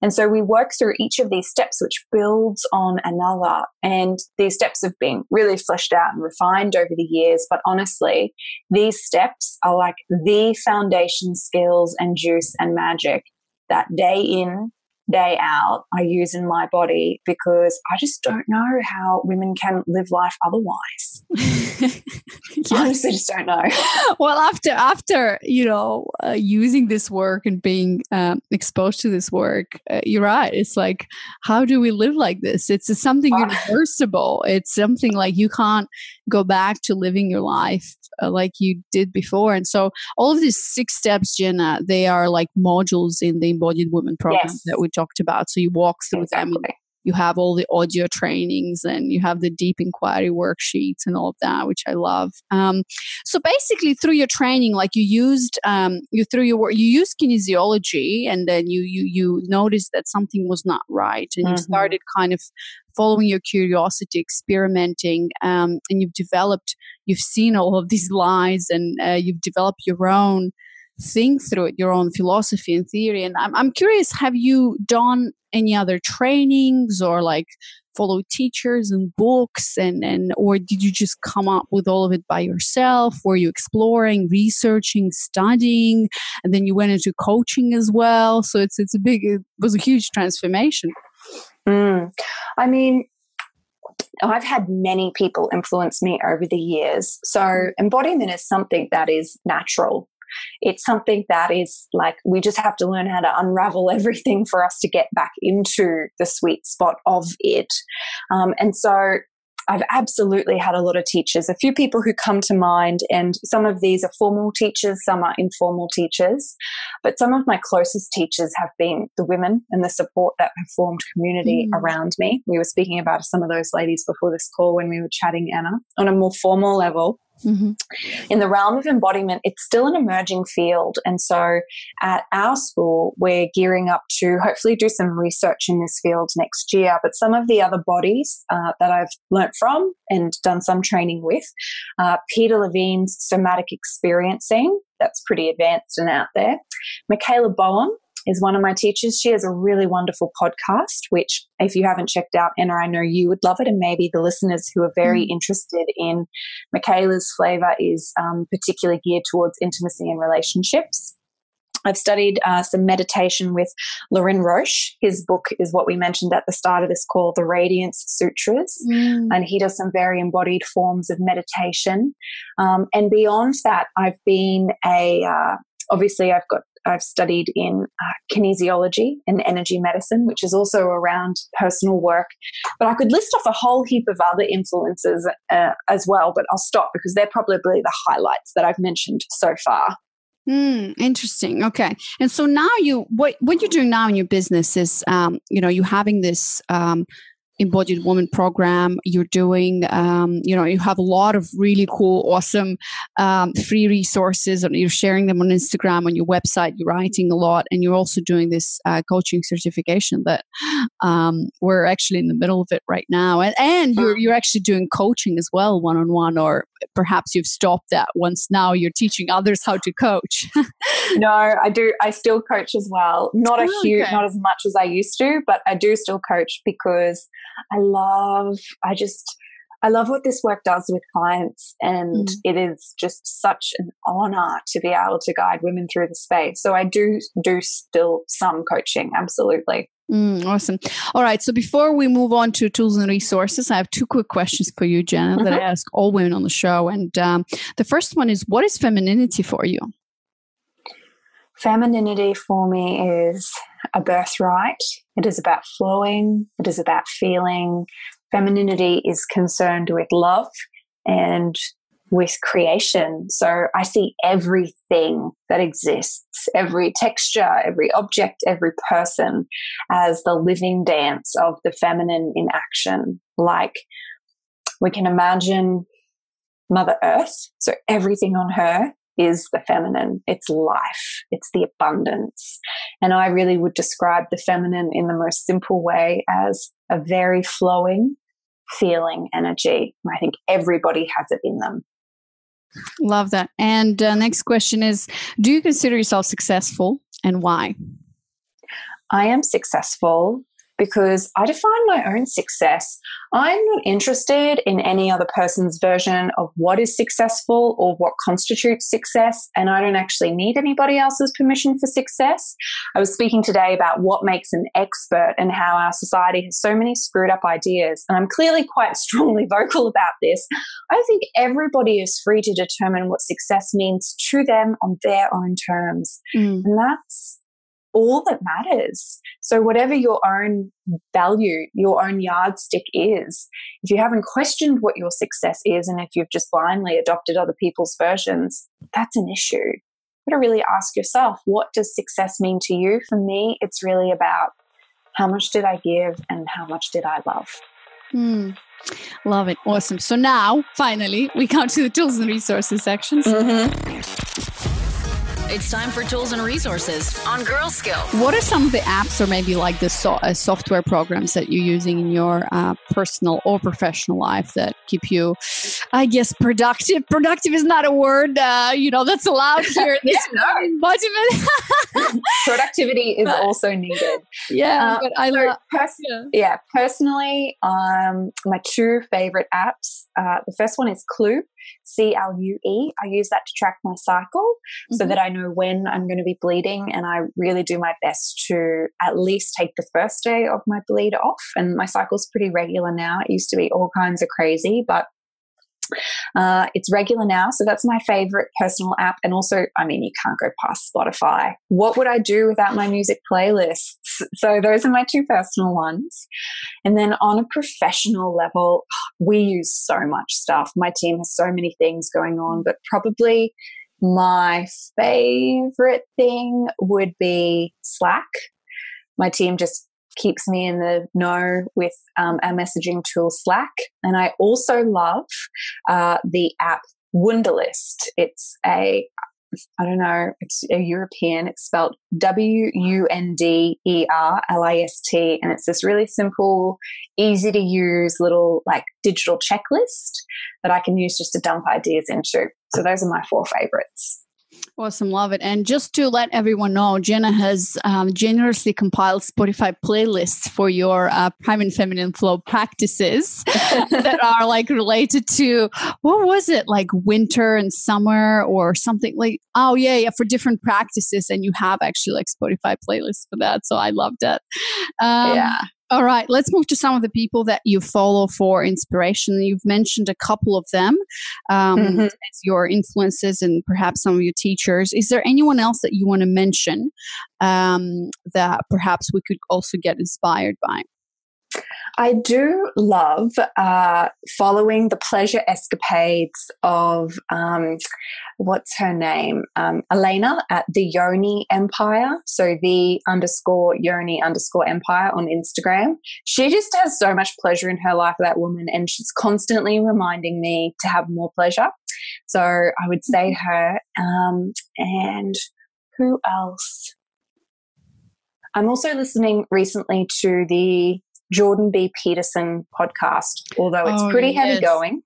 And so we work through each of these steps, which builds on another. And these steps have been really fleshed out and refined over the years. But honestly, these steps are like the foundation skills and juice and magic that day in, day out I use in my body because I just don't know how women can live life otherwise. yes. Honestly, just don't know. well, after after you know uh, using this work and being um, exposed to this work, uh, you're right. It's like how do we live like this? It's something uh, universal. It's something like you can't go back to living your life uh, like you did before. And so all of these six steps, Jenna, they are like modules in the Embodied Woman program yes. that we talked about. So you walk through exactly. them you have all the audio trainings and you have the deep inquiry worksheets and all of that, which I love. Um, so basically, through your training, like you used, um, you through your work, you used kinesiology, and then you you you noticed that something was not right, and mm-hmm. you started kind of following your curiosity, experimenting, um, and you've developed, you've seen all of these lies, and uh, you've developed your own think through it, your own philosophy and theory. And I'm, I'm curious, have you done any other trainings or like follow teachers and books and, and or did you just come up with all of it by yourself? Were you exploring, researching, studying, and then you went into coaching as well? So it's it's a big it was a huge transformation. Mm. I mean, I've had many people influence me over the years. So, embodiment is something that is natural it's something that is like we just have to learn how to unravel everything for us to get back into the sweet spot of it. Um, and so I've absolutely had a lot of teachers, a few people who come to mind, and some of these are formal teachers, some are informal teachers. But some of my closest teachers have been the women and the support that have formed community mm. around me. We were speaking about some of those ladies before this call when we were chatting, Anna, on a more formal level. Mm-hmm. In the realm of embodiment, it's still an emerging field. And so at our school, we're gearing up to hopefully do some research in this field next year. But some of the other bodies uh, that I've learnt from and done some training with, uh, Peter Levine's somatic experiencing, that's pretty advanced and out there. Michaela Boehm, is one of my teachers. She has a really wonderful podcast, which, if you haven't checked out, Anna, I know you would love it. And maybe the listeners who are very mm. interested in Michaela's flavor is um, particularly geared towards intimacy and relationships. I've studied uh, some meditation with Lorin Roche. His book is what we mentioned at the start of this call, The Radiance Sutras. Mm. And he does some very embodied forms of meditation. Um, and beyond that, I've been a, uh, obviously, I've got I've studied in uh, kinesiology and energy medicine, which is also around personal work. But I could list off a whole heap of other influences uh, as well, but I'll stop because they're probably the highlights that I've mentioned so far. Hmm. interesting. Okay. And so now you, what, what you're doing now in your business is, um, you know, you're having this, um, embodied woman program. You're doing um, you know you have a lot of really cool awesome um, free resources and you're sharing them on instagram on your website. You're writing a lot and you're also doing this uh, coaching certification that um, we're actually in the middle of it right now. And, and you're, you're actually doing coaching as well one-on-one or perhaps you've stopped that once now you're teaching others how to coach. No i do i still coach as well. Not a oh, huge okay. not as much as i used to but i do still coach because I love, I just, I love what this work does with clients, and mm. it is just such an honor to be able to guide women through the space. So I do do still some coaching, absolutely. Mm, awesome. All right. So before we move on to tools and resources, I have two quick questions for you, Jenna, mm-hmm. that I mm-hmm. ask all women on the show. And um, the first one is, what is femininity for you? Femininity for me is a birthright. It is about flowing. It is about feeling. Femininity is concerned with love and with creation. So I see everything that exists, every texture, every object, every person as the living dance of the feminine in action. Like we can imagine Mother Earth. So everything on her is the feminine. It's life. It's the abundance. And I really would describe the feminine in the most simple way as a very flowing, feeling energy. I think everybody has it in them. Love that. And uh, next question is Do you consider yourself successful and why? I am successful because I define my own success. I'm not interested in any other person's version of what is successful or what constitutes success, and I don't actually need anybody else's permission for success. I was speaking today about what makes an expert and how our society has so many screwed up ideas, and I'm clearly quite strongly vocal about this. I think everybody is free to determine what success means to them on their own terms, mm. and that's all that matters. So, whatever your own value, your own yardstick is, if you haven't questioned what your success is, and if you've just blindly adopted other people's versions, that's an issue. You got to really ask yourself, what does success mean to you? For me, it's really about how much did I give and how much did I love? Mm. Love it. Awesome. So now, finally, we come to the tools and resources section. Mm-hmm. It's time for tools and resources on Girl Skill. What are some of the apps or maybe like the so- uh, software programs that you're using in your uh, personal or professional life that keep you, I guess, productive? Productive is not a word, uh, you know, that's allowed here in this yeah, no. Productivity is but, also needed. Yeah, uh, but I so pers- yeah. yeah. personally, um, my two favorite apps. Uh, the first one is Clue. C L U E. I use that to track my cycle mm-hmm. so that I know when I'm going to be bleeding. And I really do my best to at least take the first day of my bleed off. And my cycle's pretty regular now. It used to be all kinds of crazy, but uh, it's regular now, so that's my favorite personal app. And also, I mean, you can't go past Spotify. What would I do without my music playlists? So those are my two personal ones. And then on a professional level, we use so much stuff. My team has so many things going on, but probably my favorite thing would be Slack. My team just keeps me in the know with um, our messaging tool Slack. And I also love uh, the app Wunderlist. It's a I don't know, it's a European. It's spelled W U N D E R L I S T. And it's this really simple, easy to use little like digital checklist that I can use just to dump ideas into. So those are my four favorites. Awesome, love it. And just to let everyone know, Jenna has um, generously compiled Spotify playlists for your uh, and feminine flow practices that are like related to what was it like winter and summer or something like oh yeah yeah for different practices and you have actually like Spotify playlists for that. So I love that. Um, yeah. All right, let's move to some of the people that you follow for inspiration. You've mentioned a couple of them um, mm-hmm. as your influences and perhaps some of your teachers. Is there anyone else that you want to mention um, that perhaps we could also get inspired by? I do love uh, following the pleasure escapades of um, what's her name, um, Elena at the Yoni Empire. So the underscore Yoni underscore Empire on Instagram. She just has so much pleasure in her life, that woman, and she's constantly reminding me to have more pleasure. So I would say her. Um, and who else? I'm also listening recently to the Jordan B. Peterson podcast, although it's oh, pretty yes. heavy going.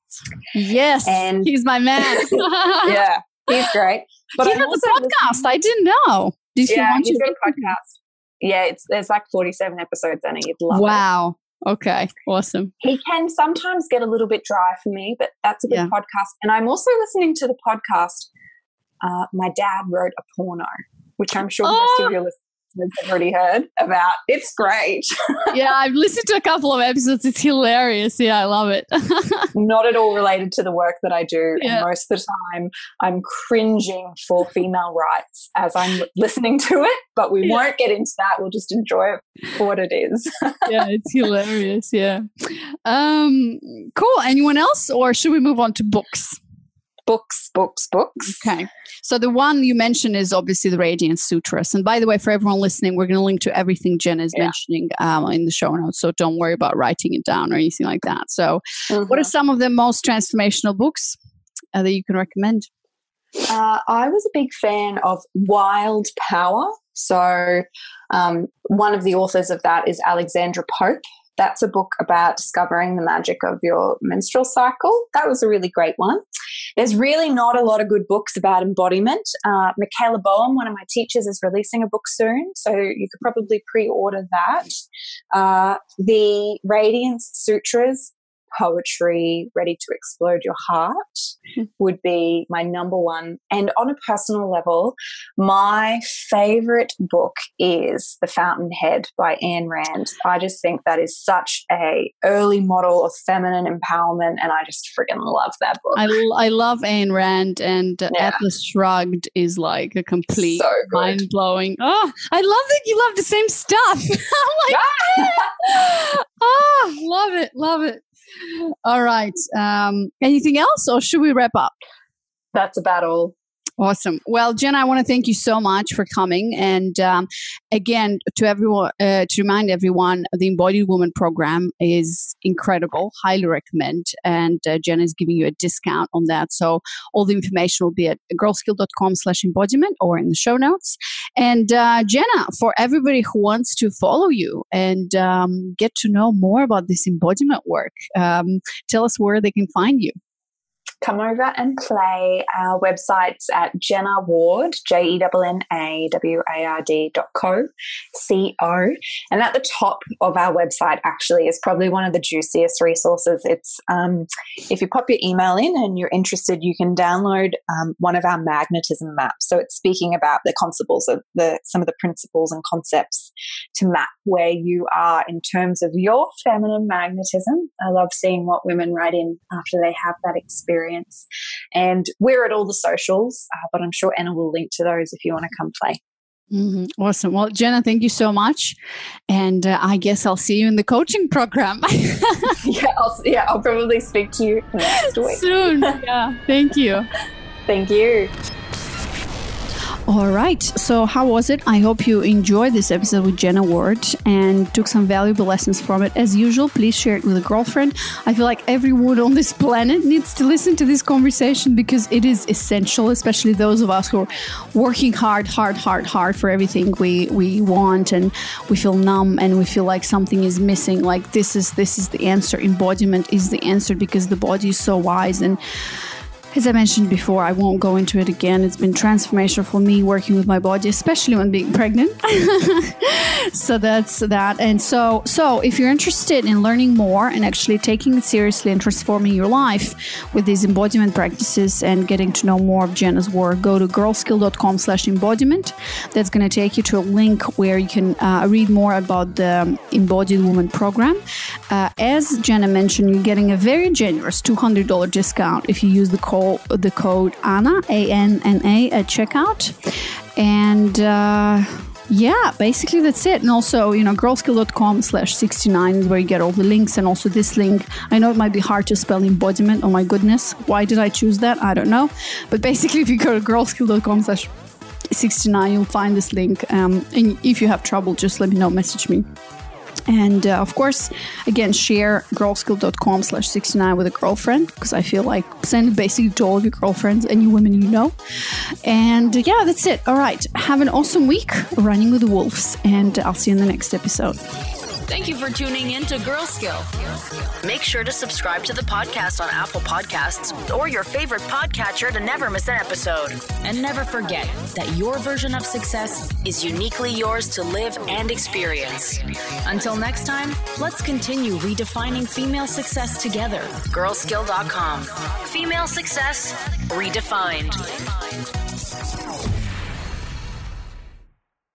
Yes. And he's my man. yeah, he's great. But he has a podcast. I didn't know. Did yeah, want he's got a podcast. Yeah, it's there's like 47 episodes in it. You'd love wow. It. Okay, awesome. He can sometimes get a little bit dry for me, but that's a good yeah. podcast. And I'm also listening to the podcast. Uh, my dad wrote a porno, which I'm sure oh. most of your listeners I've already heard about. It's great. yeah, I've listened to a couple of episodes. It's hilarious. Yeah, I love it. Not at all related to the work that I do. Yeah. And most of the time, I'm cringing for female rights as I'm listening to it, but we yeah. won't get into that. We'll just enjoy it for what it is. yeah, it's hilarious. Yeah. Um, cool. Anyone else? Or should we move on to books? Books, books, books. Okay. So the one you mentioned is obviously the Radiance Sutras. And by the way, for everyone listening, we're going to link to everything Jen is yeah. mentioning um, in the show notes. So don't worry about writing it down or anything like that. So, mm-hmm. what are mm-hmm. some of the most transformational books uh, that you can recommend? Uh, I was a big fan of Wild Power. So, um, one of the authors of that is Alexandra Pope. That's a book about discovering the magic of your menstrual cycle. That was a really great one. There's really not a lot of good books about embodiment. Uh, Michaela Boehm, one of my teachers, is releasing a book soon, so you could probably pre order that. Uh, the Radiance Sutras poetry, ready to explode your heart hmm. would be my number one. And on a personal level, my favorite book is The Fountainhead by Ayn Rand. I just think that is such a early model of feminine empowerment, and I just freaking love that book. I, I love Ayn Rand, and yeah. Atlas Shrugged is like a complete so mind blowing. Oh, I love that you love the same stuff. Like, oh, love it, love it. All right. Um, anything else, or should we wrap up? That's about all. Awesome. Well, Jen, I want to thank you so much for coming. And um, again, to everyone, uh, to remind everyone, the Embodied Woman program is incredible. Highly recommend. And uh, Jen is giving you a discount on that. So all the information will be at girlskill.com slash embodiment or in the show notes. And uh, Jenna, for everybody who wants to follow you and um, get to know more about this embodiment work, um, tell us where they can find you come over and play. Our website's at Jenna Ward, J E N N A W A R D dot co, C O. And at the top of our website, actually, is probably one of the juiciest resources. It's um, if you pop your email in and you're interested, you can download um, one of our magnetism maps. So it's speaking about the constables of the some of the principles and concepts to map where you are in terms of your feminine magnetism. I love seeing what women write in after they have that experience experience. And we're at all the socials, uh, but I'm sure Anna will link to those if you want to come play. Mm-hmm. Awesome. Well, Jenna, thank you so much. And uh, I guess I'll see you in the coaching program. yeah, I'll, yeah, I'll probably speak to you next week. Soon. Yeah. Thank you. thank you. All right. So, how was it? I hope you enjoyed this episode with Jenna Ward and took some valuable lessons from it. As usual, please share it with a girlfriend. I feel like everyone on this planet needs to listen to this conversation because it is essential, especially those of us who are working hard, hard, hard, hard for everything we we want, and we feel numb and we feel like something is missing. Like this is this is the answer. Embodiment is the answer because the body is so wise and as I mentioned before, I won't go into it again. It's been transformational for me working with my body, especially when being pregnant. so that's that. And so, so if you're interested in learning more and actually taking it seriously and transforming your life with these embodiment practices and getting to know more of Jenna's work, go to girlskill.com slash embodiment. That's going to take you to a link where you can uh, read more about the Embodied Woman program. Uh, as Jenna mentioned, you're getting a very generous $200 discount if you use the code the code ANNA, A N N A, at checkout. And uh, yeah, basically that's it. And also, you know, girlskill.com slash 69 is where you get all the links and also this link. I know it might be hard to spell embodiment. Oh my goodness. Why did I choose that? I don't know. But basically, if you go to girlskill.com slash 69, you'll find this link. Um, and if you have trouble, just let me know, message me. And uh, of course, again, share girlskill.com slash 69 with a girlfriend because I feel like send it basically to all of your girlfriends, and any women you know. And uh, yeah, that's it. All right. Have an awesome week running with the wolves, and I'll see you in the next episode. Thank you for tuning in to Girl Skill. Make sure to subscribe to the podcast on Apple Podcasts or your favorite podcatcher to never miss an episode. And never forget that your version of success is uniquely yours to live and experience. Until next time, let's continue redefining female success together. Girlskill.com. Female success redefined.